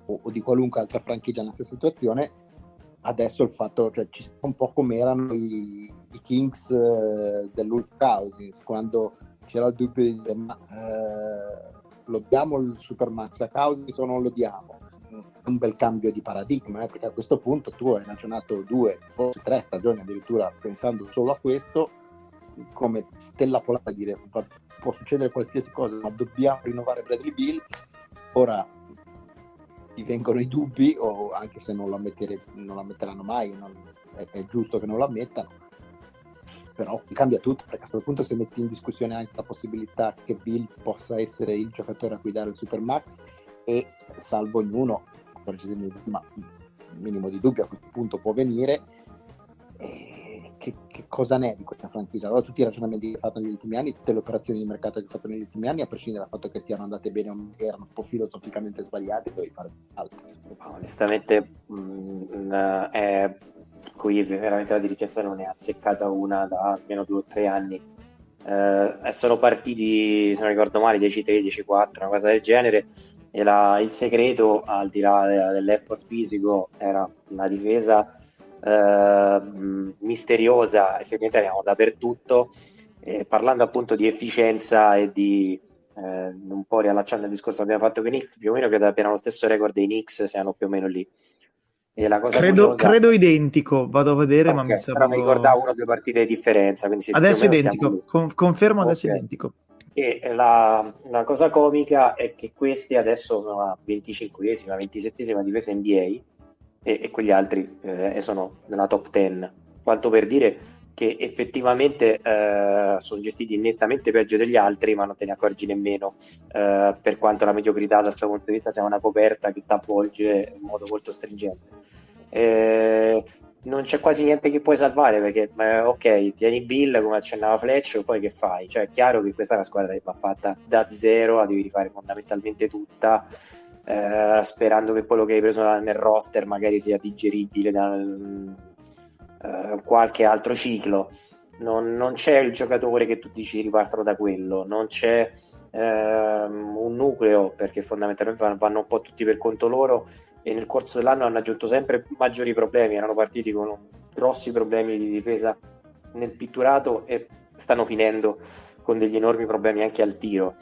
o, o, di qualunque altra franchigia nella stessa situazione adesso il fatto cioè ci sta un po' come erano i, i Kings eh, dell'Ulf Cousins quando c'era il dubbio di dire ma eh, lo diamo il Supermax a Cousins o non lo diamo. Un bel cambio di paradigma, eh, perché a questo punto tu hai ragionato due, forse tre stagioni addirittura pensando solo a questo, come stella polare dire può succedere qualsiasi cosa, ma dobbiamo rinnovare Bradley Bill. Ora ti vengono i dubbi, o anche se non lo, ammettere, non lo ammetteranno mai, non, è, è, giusto che non lo ammettano, però cambia tutto, perché a questo punto se metti in discussione anche la possibilità che Bill possa essere il giocatore a cui dare il Supermax e salvo ognuno, ma minimo di dubbio a questo punto può venire, eh, che, che, cosa ne è di questa franchigia? Allora tutti i ragionamenti che hai fatto negli ultimi anni, tutte le operazioni di mercato che hai fatto negli ultimi anni, a prescindere dal fatto che siano andate bene o erano un po' filosoficamente sbagliate, devi fare altro. Onestamente mh, mm, è qui veramente la dirigenza non è azzeccata una da almeno due o tre anni. Eh, sono partiti, se non ricordo male, 10-3, 10-4, una cosa del genere e la, il segreto, al di là dell'effort fisico, era una difesa eh, misteriosa, effettivamente eravamo dappertutto. E parlando appunto di efficienza e di eh, un po' riallacciando il discorso che abbiamo fatto con i Knicks, più o meno credo abbiano lo stesso record dei Knicks, siano più o meno lì. Credo, credo, identico, vado a vedere, okay, ma mi sembra. mi ricordavo una o due partite di differenza. adesso identico, Con, confermo adesso okay. identico. E la, la, cosa comica è che questi adesso sono a 25esima, 27esima difesa NBA e, e quegli altri eh, sono nella top 10. Quanto per dire che effettivamente eh, sono gestiti nettamente peggio degli altri, ma non te ne accorgi nemmeno, eh, per quanto la mediocrità da questo punto di vista sia una coperta che ti avvolge in modo molto stringente. Eh, non c'è quasi niente che puoi salvare perché eh, ok tieni Bill come accennava Fletch poi che fai cioè è chiaro che questa è una squadra che va fatta da zero la devi rifare fondamentalmente tutta eh, sperando che quello che hai preso nel roster magari sia digeribile da eh, qualche altro ciclo. Non, non, c'è il giocatore che tu dici ripartono da quello. Non c'è ehm, un nucleo perché fondamentalmente vanno un po' tutti per conto loro e nel corso dell'anno hanno aggiunto sempre maggiori problemi, erano partiti con grossi problemi di difesa nel pitturato e stanno finendo con degli enormi problemi anche al tiro.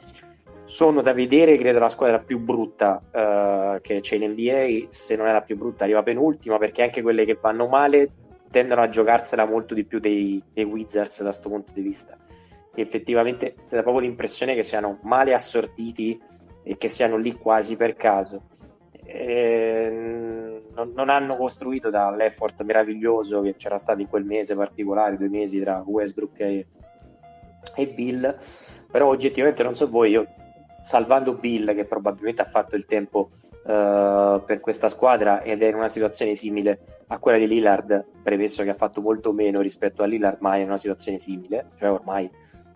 Sono da vedere, credo, la squadra più brutta uh, che c'è in NBA, se non è la più brutta arriva penultima, perché anche quelle che vanno male tendono a giocarsela molto di più dei, dei Wizards da questo punto di vista. E effettivamente dà proprio l'impressione che siano male assortiti e che siano lì quasi per caso. Eh, non, non, hanno costruito dall'effort meraviglioso che c'era stato in quel mese particolare, due mesi tra Westbrook e, e Bill, però oggettivamente non so voi, io salvando Bill che probabilmente ha fatto il tempo uh, per questa squadra ed è in una situazione simile a quella di Lillard, premesso che ha fatto molto meno rispetto a Lillard, ma è in una situazione simile, cioè ormai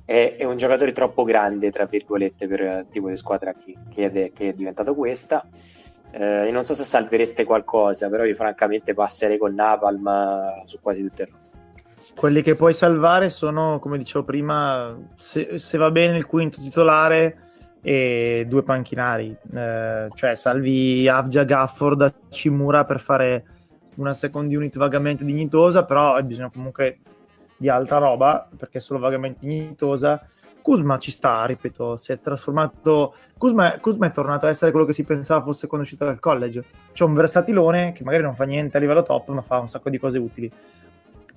è, è un giocatore troppo grande, tra virgolette, per il tipo di squadra che, che, è, che è diventato questa. Eh, non so se salvereste qualcosa, però io francamente passerei con Napalm su quasi tutto il roster. Quelli che puoi salvare sono, come dicevo prima, se, se va bene il quinto titolare e due panchinari, eh, cioè salvi Avgia Gafford da Cimura per fare una second unit vagamente dignitosa, però bisogna comunque di altra roba perché è solo vagamente dignitosa Kuzma ci sta, ripeto, si è trasformato. Kuzma, Kuzma, è tornato a essere quello che si pensava fosse quando è uscito dal college. C'è un versatilone che magari non fa niente a livello top, ma fa un sacco di cose utili.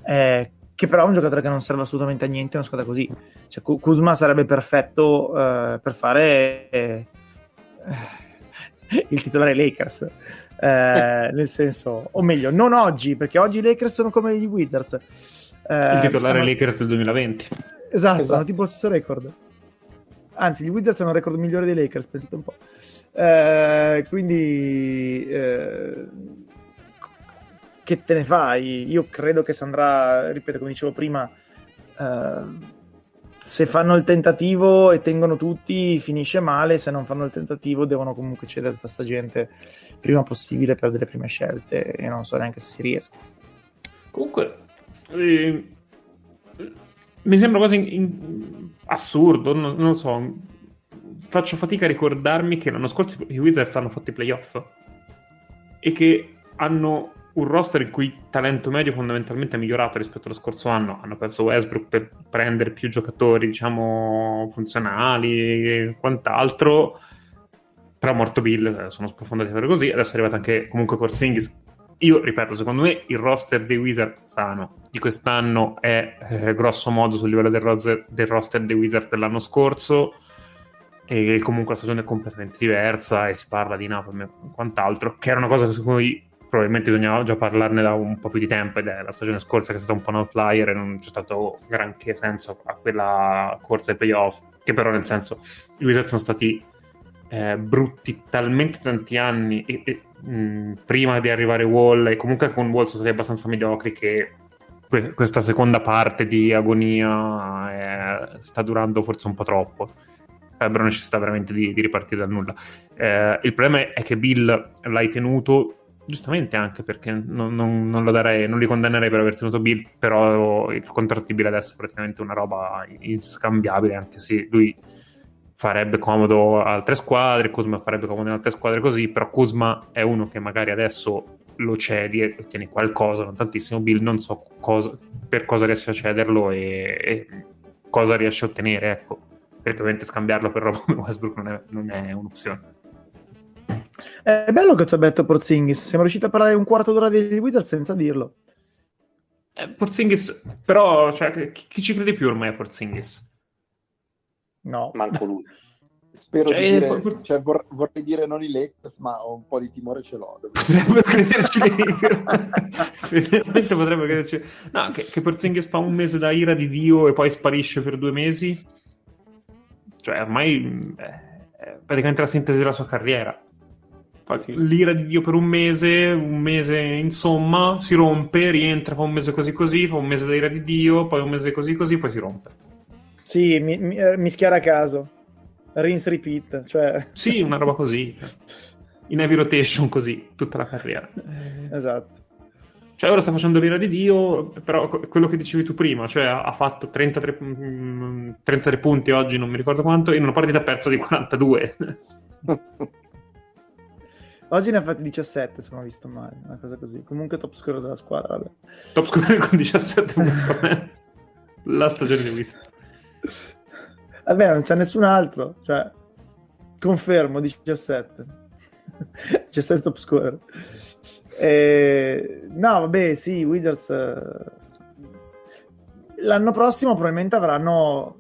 Eh, che però è un giocatore che non serve assolutamente a niente una squadra così. Cioè, Kuzma sarebbe perfetto eh, per fare eh, il titolare Lakers. Eh, nel senso, o meglio, non oggi, perché oggi i Lakers sono come gli Wizards. il titolare diciamo... Lakers del 2020. Esatto, esatto. hanno tipo lo stesso record. Anzi, gli Wizards hanno un record migliore dei Lakers, pensate un po'. Eh, quindi, eh, che te ne fai? Io credo che si andrà, ripeto, come dicevo prima, eh, se fanno il tentativo e tengono tutti, finisce male. Se non fanno il tentativo, devono comunque cedere a sta gente prima possibile per delle prime scelte. E non so neanche se si riesca. Comunque, eh, mi sembra quasi in, in, assurdo. Non, non, so. Faccio fatica a ricordarmi che l'anno scorso i Wizards hanno fatto i playoff e che hanno un roster in cui talento medio fondamentalmente è migliorato rispetto allo scorso anno. Hanno perso Westbrook per prendere più giocatori, diciamo, funzionali e quant'altro. Però morto Bill, eh, sono sprofondati per così. Adesso è arrivato anche comunque Porzingis. Io ripeto, secondo me il roster dei Wizard sano di quest'anno è eh, grosso modo sul livello del, roster, del roster dei Wizard dell'anno scorso e comunque la stagione è completamente diversa e si parla di Napoli e quant'altro, che era una cosa su cui probabilmente bisognava già parlarne da un po' più di tempo ed è la stagione scorsa che è stata un po' un outlier e non c'è stato granché senso a quella corsa ai playoff che però nel senso i Wizards sono stati eh, brutti talmente tanti anni e, e, mh, prima di arrivare Wall e comunque con Wall sono stati abbastanza mediocri che que- questa seconda parte di agonia eh, sta durando forse un po' troppo. Avrebbero necessità veramente di, di ripartire dal nulla. Eh, il problema è che Bill l'hai tenuto Giustamente anche perché non, non, non, darei, non li condannerei per aver tenuto Bill, però il contratto di Bill adesso è praticamente una roba inscambiabile, anche se lui farebbe comodo altre squadre, Kuzma farebbe comodo in altre squadre così, però Kuzma è uno che magari adesso lo cedi e ottieni qualcosa, non tantissimo, Bill non so cosa, per cosa riesce a cederlo e, e, cosa riesce a ottenere, ecco, perché ovviamente scambiarlo per come Westbrook non è, non è un'opzione. È bello che tu abbia detto Porzingis. Siamo riusciti a parlare un quarto d'ora dei Wizards senza dirlo. Eh, Porzingis, però, cioè, chi, chi, ci crede più ormai a Porzingis? No. Manco lui. Spero cioè, di dire, por- cioè, vor- vorrei dire non i Lakers, ma ho un po' di timore ce l'ho. Potrebbero crederci Veramente potrebbero crederci. No, che, che Porzingis fa un mese da ira di Dio e poi sparisce per due mesi. Cioè, ormai è, è praticamente la sintesi della sua carriera sì. l'ira di Dio per un mese, un mese insomma, si rompe, rientra, fa un mese così così, fa un mese da ira di Dio, poi un mese così così, poi si rompe. Sì, mi, mi, eh, mischiare a caso. Rinse repeat, cioè... Sì, una roba così. In heavy rotation così, tutta la carriera. Esatto. Cioè ora sta facendo l'ira di Dio, però quello che dicevi tu prima, cioè ha fatto 33, 33 punti oggi, non mi ricordo quanto, in una partita persa di 42. Oggi ne ha fatti 17, se non ho visto male, una cosa così. Comunque top scorer della squadra, vabbè. Top scorer con 17 punti La stagione di Wizard. Vabbè, non c'è nessun altro, cioè confermo 17. 17 top scorer. E... No, vabbè, sì, Wizards eh, l'anno prossimo probabilmente avranno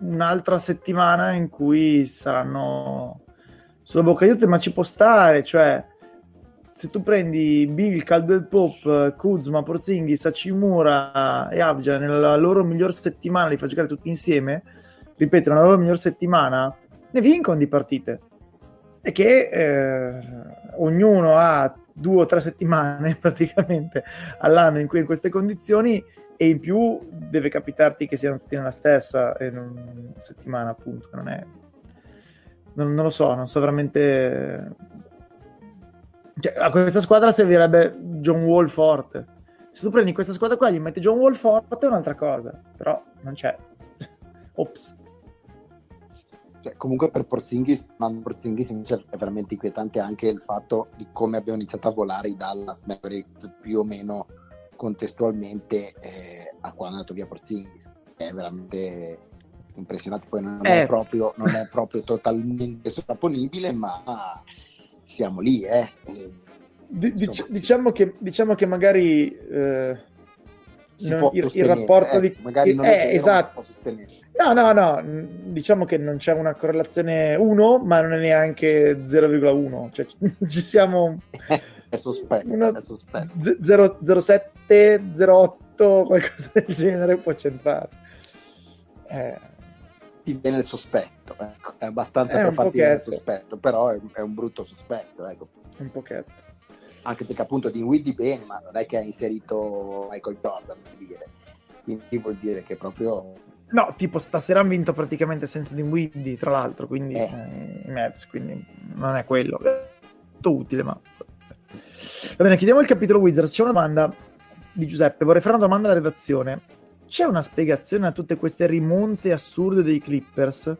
un'altra settimana in cui saranno sulla bocca di tutti, ma ci può stare, cioè se tu prendi Bill, Caldwell Pop, Kuzma, Porzingis, Hachimura e Abja nella loro miglior settimana, li fa giocare tutti insieme, ripeto, nella loro miglior settimana, ne vincono di partite. E che eh, ognuno ha due o tre settimane praticamente all'anno in cui in queste condizioni e in più deve capitarti che siano tutti nella stessa settimana appunto, non è non, non lo so, non so veramente... Cioè, a questa squadra servirebbe John Wall forte. Se tu prendi questa squadra qua e gli metti John Wall forte è un'altra cosa, però non c'è. Ops. Cioè, comunque per Porzingis, Porzingis invece è veramente inquietante anche il fatto di come abbiamo iniziato a volare i Dallas Mavericks più o meno contestualmente eh, a quando è andato via Porzingis. È veramente impressionante, poi non, eh. è, proprio, non è proprio totalmente sovrapponibile, ma siamo lì. Eh. D- dic- diciamo, che, diciamo che magari eh, non, il, il, rapporto eh, di... Magari non è eh, esatto. No, no, no, diciamo che non c'è una correlazione 1, ma non è neanche 0,1, cioè ci siamo... è sospetto, uno, è sospetto. 0,7, 0,8, qualcosa del genere può centrare. Eh ti viene il sospetto, ecco. è abbastanza è per farti il sospetto, però è, è, un brutto sospetto, ecco. Un pochetto. Anche perché appunto di Widdy bene, ma non è che ha inserito Michael Jordan, per dire. Quindi vuol dire che proprio... No, tipo stasera hanno vinto praticamente senza di Widdy, tra l'altro, quindi eh. Eh, i Mavs, quindi non è quello. Tutto utile, ma... Va bene, chiediamo il capitolo Wizards. C'è una domanda di Giuseppe, vorrei fare una domanda alla redazione c'è una spiegazione a tutte queste rimonte assurde dei Clippers?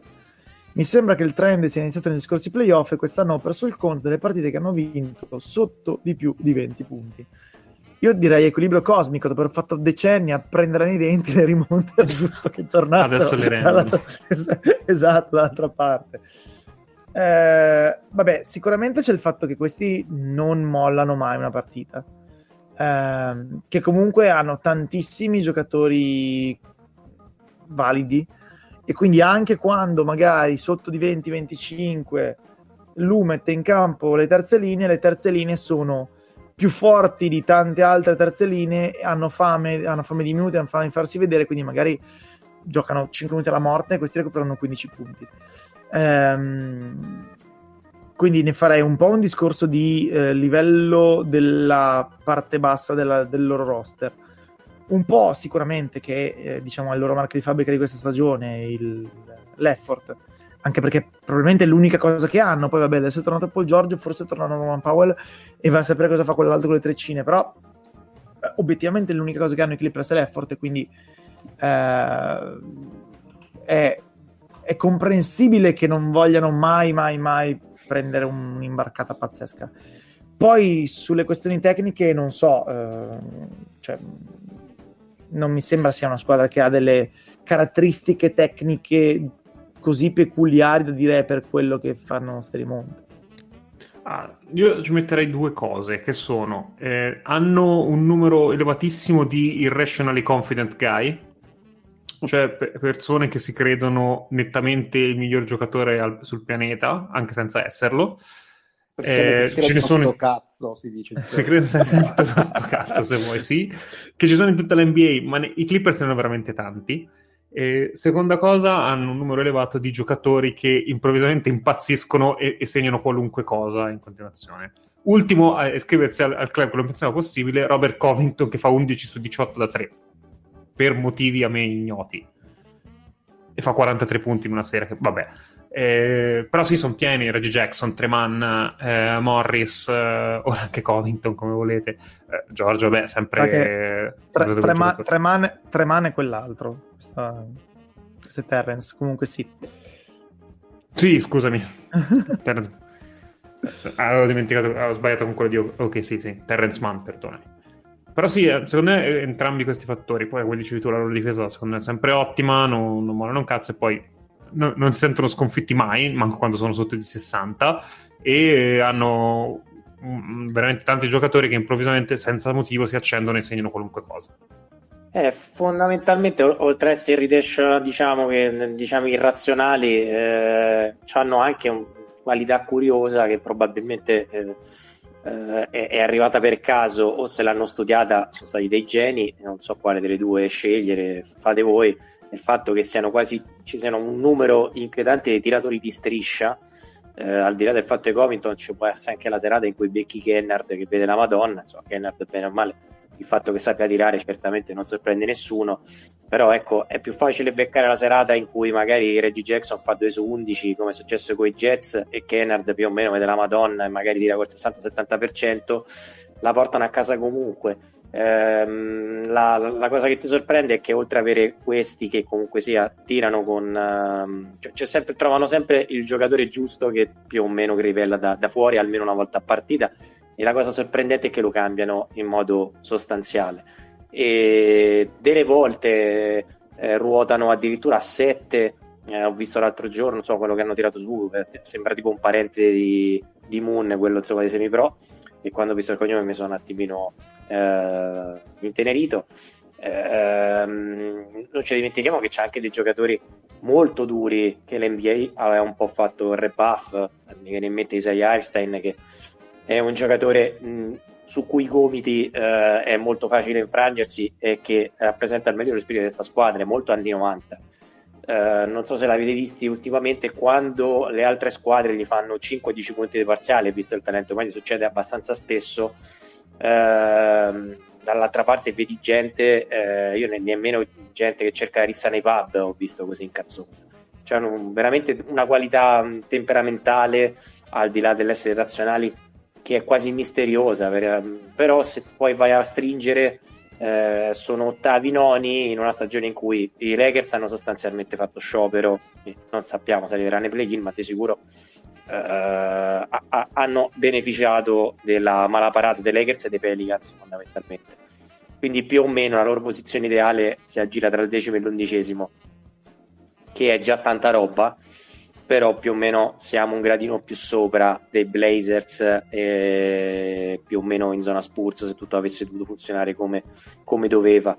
Mi sembra che il trend sia iniziato negli scorsi playoff e quest'anno ho perso il conto delle partite che hanno vinto sotto di più di 20 punti. Io direi equilibrio cosmico, dopo aver fatto decenni a prendere nei denti le rimonte, è giusto che tornassero. Adesso le rendono. esatto, dall'altra parte. Eh, vabbè, sicuramente c'è il fatto che questi non mollano mai una partita ehm, che comunque hanno tantissimi giocatori validi e quindi anche quando magari sotto di 20-25 lui mette in campo le terze linee, le terze linee sono più forti di tante altre terze linee, hanno fame, hanno fame di minuti, hanno fame di farsi vedere, quindi magari giocano 5 minuti alla morte e questi recuperano 15 punti. Ehm, quindi ne farei un po' un discorso di eh, livello della parte bassa della, del loro roster. Un po' sicuramente che eh, diciamo è il loro marchio di fabbrica di questa stagione, il, l'effort, anche perché probabilmente è l'unica cosa che hanno. Poi vabbè, adesso è tornato Paul Giorgio, forse torna Norman Powell e va a sapere cosa fa quell'altro con le treccine, però eh, obiettivamente l'unica cosa che hanno i Clippers è l'effort e quindi eh, è, è comprensibile che non vogliano mai, mai, mai prendere un'imbarcata pazzesca. Poi sulle questioni tecniche non so, eh, cioè, non mi sembra sia una squadra che ha delle caratteristiche tecniche così peculiari da dire per quello che fanno Sterimonte. Ah, io ci metterei due cose che sono eh, hanno un numero elevatissimo di irrationally confident guy cioè persone che si credono nettamente il miglior giocatore al, sul pianeta, anche senza esserlo. Eh, ce ne sono cazzo, si dice. Si credono sempre sto cazzo, se vuoi, sì. Che ci sono in tutta l'NBA, ma ne, i Clippers ne hanno veramente tanti. E seconda cosa, hanno un numero elevato di giocatori che improvvisamente impazziscono e, e segnano qualunque cosa in continuazione. Ultimo a iscriversi al, al club quello più possibile, Robert Covington che fa 11 su 18 da 3 per motivi a me ignoti. E fa 43 punti in una serie, che vabbè. Eh, però sì, sono pieni, Reggie Jackson, Treman, eh, Morris, eh, ora anche Covington, come volete. Eh, Giorgio, beh, sempre... Tre, Treman, Treman, Treman è quell'altro. Questa, questo è Terrence, comunque sì. Sì, scusami. per... Avevo dimenticato, avevo sbagliato con quello di... Ok, sì, sì, Terrence Mann, perdonami. Però sì, eh, secondo me eh, entrambi questi fattori, poi come dicevi tu, la loro difesa secondo me è sempre ottima, non, non mollano un cazzo e poi no, non si sentono sconfitti mai, manco quando sono sotto di 60 e hanno um, veramente tanti giocatori che improvvisamente senza motivo si accendono e segnano qualunque cosa. Eh, fondamentalmente, oltre a essere i dash, diciamo, che, diciamo irrazionali, eh, hanno anche una qualità curiosa che probabilmente eh, eh, è, è, arrivata per caso o se l'hanno studiata sono stati dei geni, non so quale delle due scegliere, fate voi, il fatto che siano quasi, ci siano un numero inquietante di tiratori di striscia, eh, al di là del fatto che Covington ci può essere anche la serata in cui becchi Kennard che vede la Madonna, insomma Kennard bene o male il fatto che sappia tirare certamente non sorprende nessuno, però ecco è più facile beccare la serata in cui magari Reggie Jackson fa 2 su 11 come è successo con i Jets e Kennard più o meno vede la Madonna e magari tira col 60-70%, la portano a casa comunque. Ehm, la, la, cosa che ti sorprende è che oltre ad avere questi che comunque sia tirano con um, cioè sempre, trovano sempre il giocatore giusto che più o meno rivela da, da fuori almeno una volta a partita e la cosa sorprendente è che lo cambiano in modo sostanziale. E delle volte eh, ruotano addirittura a 7. Eh, ho visto l'altro giorno so, quello che hanno tirato su, eh, sembra tipo un parente di, di Moon, quello insomma, dei semi-pro. E quando ho visto il cognome mi sono un attimino eh, intenerito. Ehm, non ci dimentichiamo che c'è anche dei giocatori molto duri che l'NBA aveva un po' fatto il rebuff. Mi viene in mente Isaiah Einstein che è un giocatore mh, su cui i gomiti eh, è molto facile infrangersi e che rappresenta il meglio spirito di questa squadra, è molto anni 90. eh, non so se l'avete visti ultimamente, quando le altre squadre gli fanno 5-10 punti di parziale, visto il talento medio, succede abbastanza spesso. Eh, dall'altra parte vedi gente, eh, io ne, nemmeno gente che cerca la rissa nei pub ho visto così incazzosa. Cioè, hanno veramente una qualità temperamentale al di là dell'essere razionali che è quasi misteriosa, però se poi vai a stringere eh, sono ottavi noni in una stagione in cui i Lakers hanno sostanzialmente fatto sciopero, non sappiamo se arriveranno nei play-in, ma di sicuro eh, a- hanno beneficiato della malaparata dei Lakers e dei Pelicans fondamentalmente. Quindi più o meno la loro posizione ideale si aggira tra il decimo e l'undicesimo, che è già tanta roba però più o meno siamo un gradino più sopra dei Blazers e più o meno in zona Spurs se tutto avesse dovuto funzionare come, come doveva.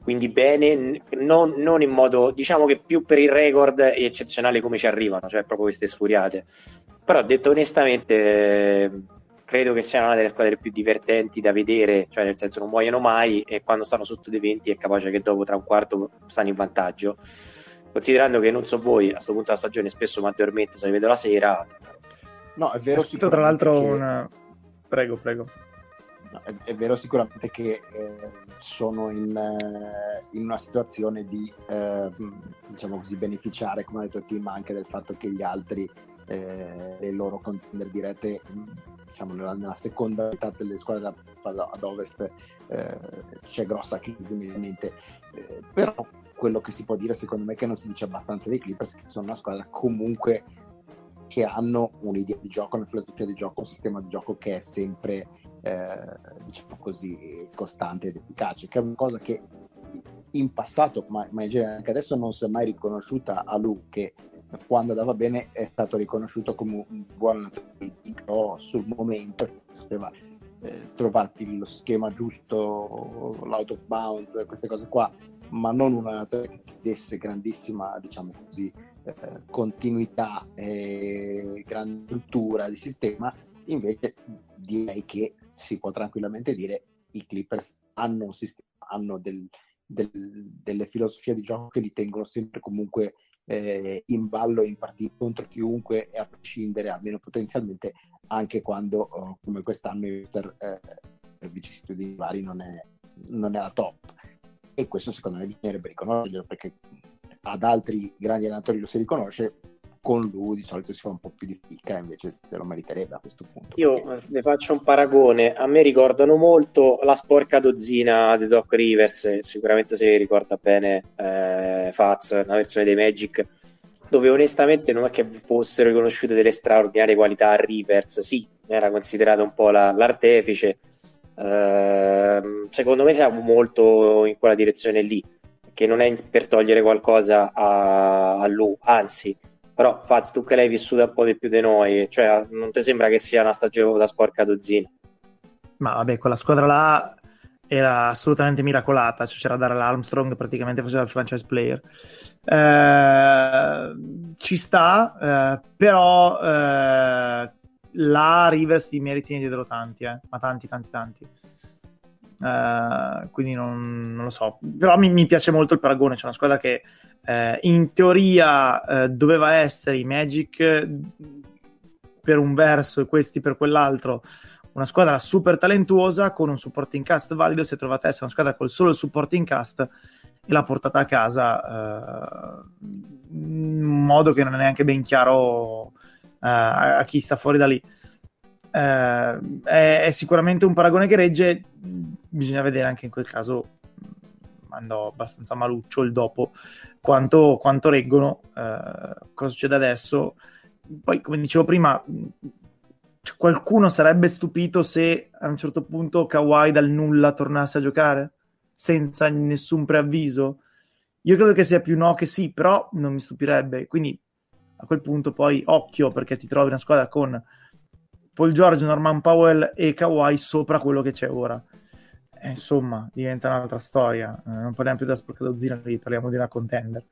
Quindi bene non, non, in modo diciamo che più per il record è eccezionale come ci arrivano cioè proprio queste sfuriate. Però detto onestamente credo che sia una delle squadre più divertenti da vedere cioè nel senso non muoiono mai e quando stanno sotto dei 20 è capace che dopo tra un quarto stanno in vantaggio considerando che non so voi, a questo punto della stagione spesso mi addormento se li vedo la sera. No, è vero. Aspetta, tra l'altro, che... una... prego, prego. No, è, è, vero sicuramente che eh, sono in, eh, in, una situazione di, eh, diciamo così, beneficiare, come ha detto Tim, anche del fatto che gli altri, eh, le loro contender dirette, diciamo, nella, nella, seconda metà delle squadre ad ovest eh, c'è grossa crisi, ovviamente. Eh, però quello che si può dire secondo me che non si dice abbastanza dei Clippers che sono una squadra comunque che hanno un'idea di gioco, una filosofia di gioco, un sistema di gioco che è sempre eh, diciamo così costante ed efficace, che è una cosa che in passato, ma, ma in genere anche adesso non si è mai riconosciuta a lui che quando andava bene è stato riconosciuto come un buon allenatore sul momento sapeva eh, trovarti lo schema giusto, l'out of bounds, queste cose qua ma non un allenatore che desse grandissima, diciamo così, eh, continuità e grande struttura di sistema, invece direi che si può tranquillamente dire i Clippers hanno un sistema, hanno del, del, delle filosofie di gioco che li tengono sempre comunque eh, in ballo in partita contro chiunque e a prescindere almeno potenzialmente anche quando oh, come quest'anno il Mister eh, vicissitudini vari non è, non è la top e questo secondo me bisognerebbe riconoscerlo perché ad altri grandi allenatori lo si riconosce con lui di solito si fa un po' più di ficca invece se lo meriterebbe a questo punto io perché... ne faccio un paragone. A me ricordano molto la sporca dozzina di Doc Rivers sicuramente se ricorda bene eh, Faz una versione dei Magic dove onestamente non è che fossero riconosciute delle straordinarie qualità a Rivers. Sì era considerato un po' la, l'artefice Ehm, secondo me siamo molto in quella direzione lì, che non è per togliere qualcosa a, a lui, anzi, però Faz, tu che l'hai vissuta un po' di più di noi, cioè non ti sembra che sia una stagione da sporca dozzina? Ma vabbè, quella squadra là era assolutamente miracolata, cioè c'era Daryl Armstrong, praticamente faceva il franchise player. Eh, ci sta, eh, però eh, la Rivers di meriti ne diedero tanti, eh? ma tanti, tanti, tanti. Uh, quindi non, non, lo so, però mi, mi, piace molto il paragone. C'è una squadra che eh, in teoria eh, doveva essere i Magic per un verso e questi per quell'altro. Una squadra super talentuosa con un supporting cast valido. Si è trovata a essere una squadra col solo il supporting cast e l'ha portata a casa uh, in modo che non è neanche ben chiaro a, a chi sta fuori da lì. Eh, è, è, sicuramente un paragone che regge, bisogna vedere anche in quel caso andò abbastanza maluccio il dopo quanto, quanto reggono eh, cosa succede adesso. Poi come dicevo prima cioè, qualcuno sarebbe stupito se a un certo punto Kawhi dal nulla tornasse a giocare senza nessun preavviso? Io credo che sia più no che sì però non mi stupirebbe. Quindi a quel punto poi occhio perché ti trovi una squadra con Paul George, Norman Powell e Kawhi sopra quello che c'è ora. Eh, insomma, diventa un'altra storia. Eh, non parliamo più della sporca dozzina, parliamo di una contender.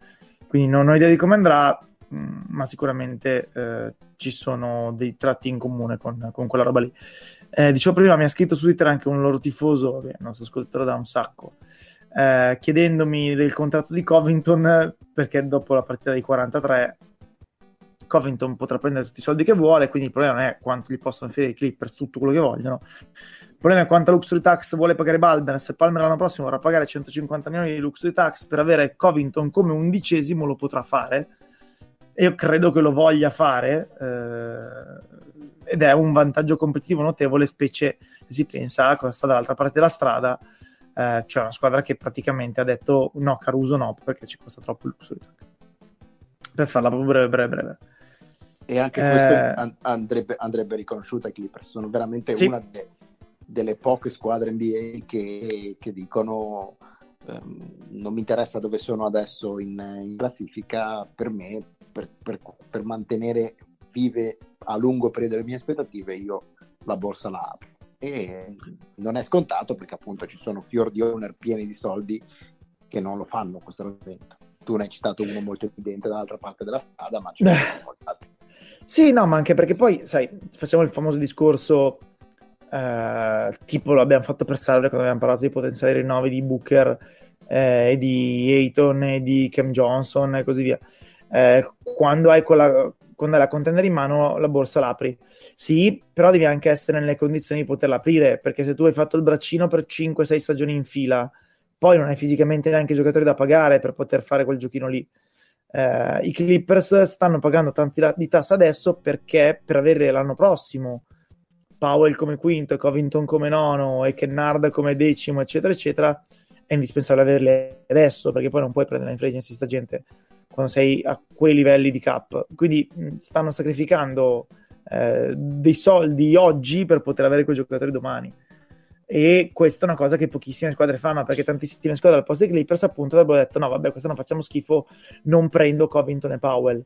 Quindi non ho idea di come andrà, mm, ma sicuramente eh, ci sono dei tratti in comune con, con quella roba lì. Eh, dicevo prima, mi ha scritto su Twitter anche un loro tifoso, che il nostro ascoltatore da un sacco, eh, chiedendomi del contratto di Covington perché dopo la partita di 43 Covington potrà prendere tutti i soldi che vuole, quindi il problema non è quanto gli possono offrire i Clippers tutto quello che vogliono. Il problema è quanta luxury tax vuole pagare Balmer. Se Palmer l'anno prossimo vorrà pagare 150 milioni di luxury tax per avere Covington come undicesimo, lo potrà fare. E io credo che lo voglia fare. Eh, ed è un vantaggio competitivo notevole, specie si pensa a cosa sta dall'altra parte della strada. Eh, c'è una squadra che praticamente ha detto no, Caruso no, perché ci costa troppo il luxury tax. Per farla proprio breve, breve, breve. E anche questo eh... andrebbe, andrebbe, riconosciuto ai Clippers. Sono veramente sì. una de, delle poche squadre NBA che, che dicono um, non mi interessa dove sono adesso in, in classifica, per me, per, per, per, mantenere vive a lungo periodo le mie aspettative, io la borsa la apro. E non è scontato perché appunto ci sono fior di owner pieni di soldi che non lo fanno questo evento. Tu ne hai citato uno molto evidente dall'altra parte della strada, ma ce ne sono. Sì, no, ma anche perché poi, sai, facciamo il famoso discorso, eh, tipo lo abbiamo fatto per Salve quando abbiamo parlato di potenziali rinnovi di Booker eh, e di Ayton e di Cam Johnson e così via. Eh, quando, hai quella, quando hai la contender in mano, la borsa l'apri. Sì, però devi anche essere nelle condizioni di poterla aprire, perché se tu hai fatto il braccino per 5-6 stagioni in fila, poi non hai fisicamente neanche i giocatori da pagare per poter fare quel giochino lì eh, i Clippers stanno pagando tanti di tassa adesso perché per avere l'anno prossimo Powell come quinto, Covington come nono e Kennard come decimo, eccetera, eccetera, è indispensabile averli adesso perché poi non puoi prendere in free agency sta gente quando sei a quei livelli di cap. Quindi stanno sacrificando eh, dei soldi oggi per poter avere quei giocatori domani e questa è una cosa che pochissime squadre fanno perché tantissime squadre al posto dei Clippers appunto avrebbero detto no vabbè questo non facciamo schifo non prendo Covington e Powell.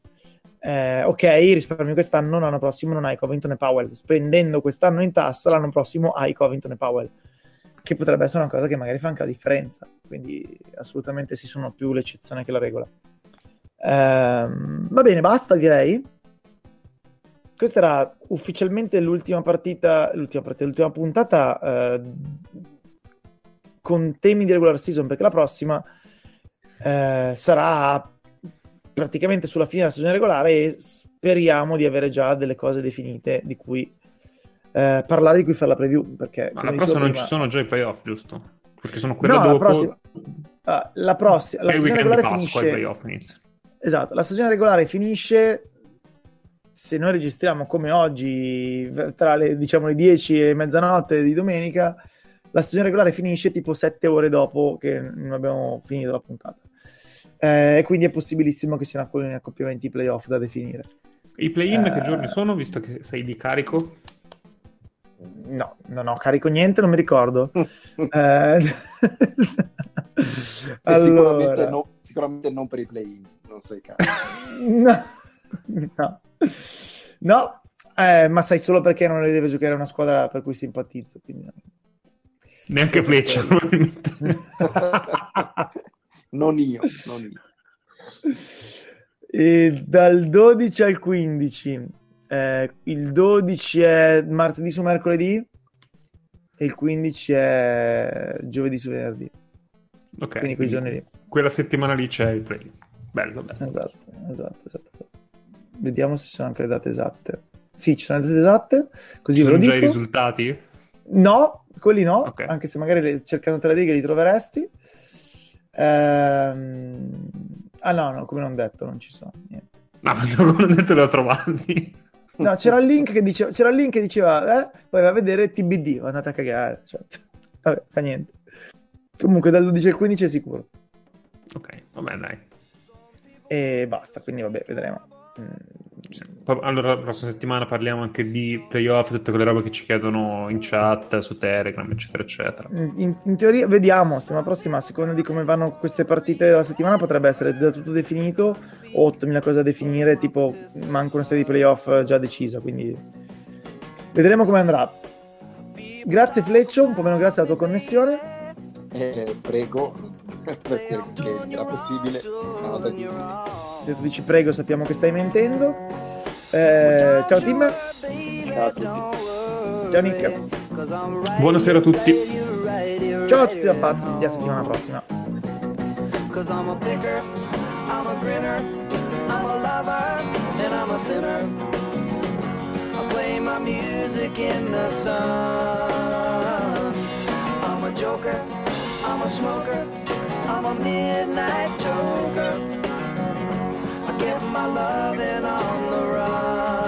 Eh, ok risparmio quest'anno l'anno prossimo non hai Covington e Powell. Spendendo quest'anno in tassa l'anno prossimo hai Covington e Powell che potrebbe essere una cosa che magari fa anche la differenza. Quindi assolutamente si sono più l'eccezione che la regola. Eh, va bene basta direi questa era ufficialmente l'ultima partita, l'ultima, partita, l'ultima puntata eh, con temi di regular season, perché la prossima eh, sarà praticamente sulla fine della stagione regolare e speriamo di avere già delle cose definite di cui eh, parlare, di cui fare la preview. Perché, Ma la prossima non prima... ci sono già i playoff, giusto? Perché sono quella no, dopo... La prossima, uh, la prossima la stagione regolare finisce... Esatto, la stagione regolare finisce se noi registriamo come oggi, tra le, diciamo, le 10 e mezzanotte di domenica, la stagione regolare finisce tipo 7 ore dopo che non abbiamo finito la puntata. Eh, e quindi è possibilissimo che siano alcuni accoppiamenti playoff da definire. I play-in eh, che giorni sono, visto che sei di carico? No, non ho carico niente, non mi ricordo. eh... allora... sicuramente, no, sicuramente, non per i play-in, non sei carico. no. no. No, eh, ma sai solo perché non le deve giocare una squadra per cui simpatizzo. Quindi... Neanche Fleccia. non io, non io. E dal 12 al 15. Eh, il 12 è martedì su mercoledì e il 15 è giovedì su venerdì. Ok. Quindi quei giorni lì. Quella settimana lì c'è il play. Bello, bello. Esatto, esatto, esatto. Vediamo se ci sono anche le date esatte. Sì, ci sono le date esatte. Così ci sono già i risultati? No, quelli no, okay. anche se magari cercando te la riga li troveresti. Ehm... Ah no, no, come non detto, non ci sono. Niente. No, ma come non detto li ho trovati. No, c'era il link che diceva, c'era il link che diceva eh, poi va a vedere TBD, andate a cagare. Cioè, vabbè, fa niente. Comunque dal 12 al 15 è sicuro. Ok, vabbè dai. E basta, quindi vabbè, vedremo. Allora, la prossima settimana parliamo anche di playoff, tutte quelle robe che ci chiedono in chat, su Telegram, eccetera, eccetera. In, in teoria, vediamo, settimana prossima, a seconda di come vanno queste partite della settimana, potrebbe essere già tutto definito o 8000 cose da definire, tipo manca una serie di playoff già decisa, quindi vedremo come andrà. Grazie Fleccio, un po' meno grazie alla tua connessione. Eh, prego, perché era possibile, ma da se tu dici prego sappiamo che stai mentendo. Eh, ciao Tim. Ciao a tutti. Ciao Nick. Buonasera a tutti. Ciao a tutti da Faz, a settimana prossima. I'm a joker, I'm a smoker, I'm a midnight joker. I get my loving on the run.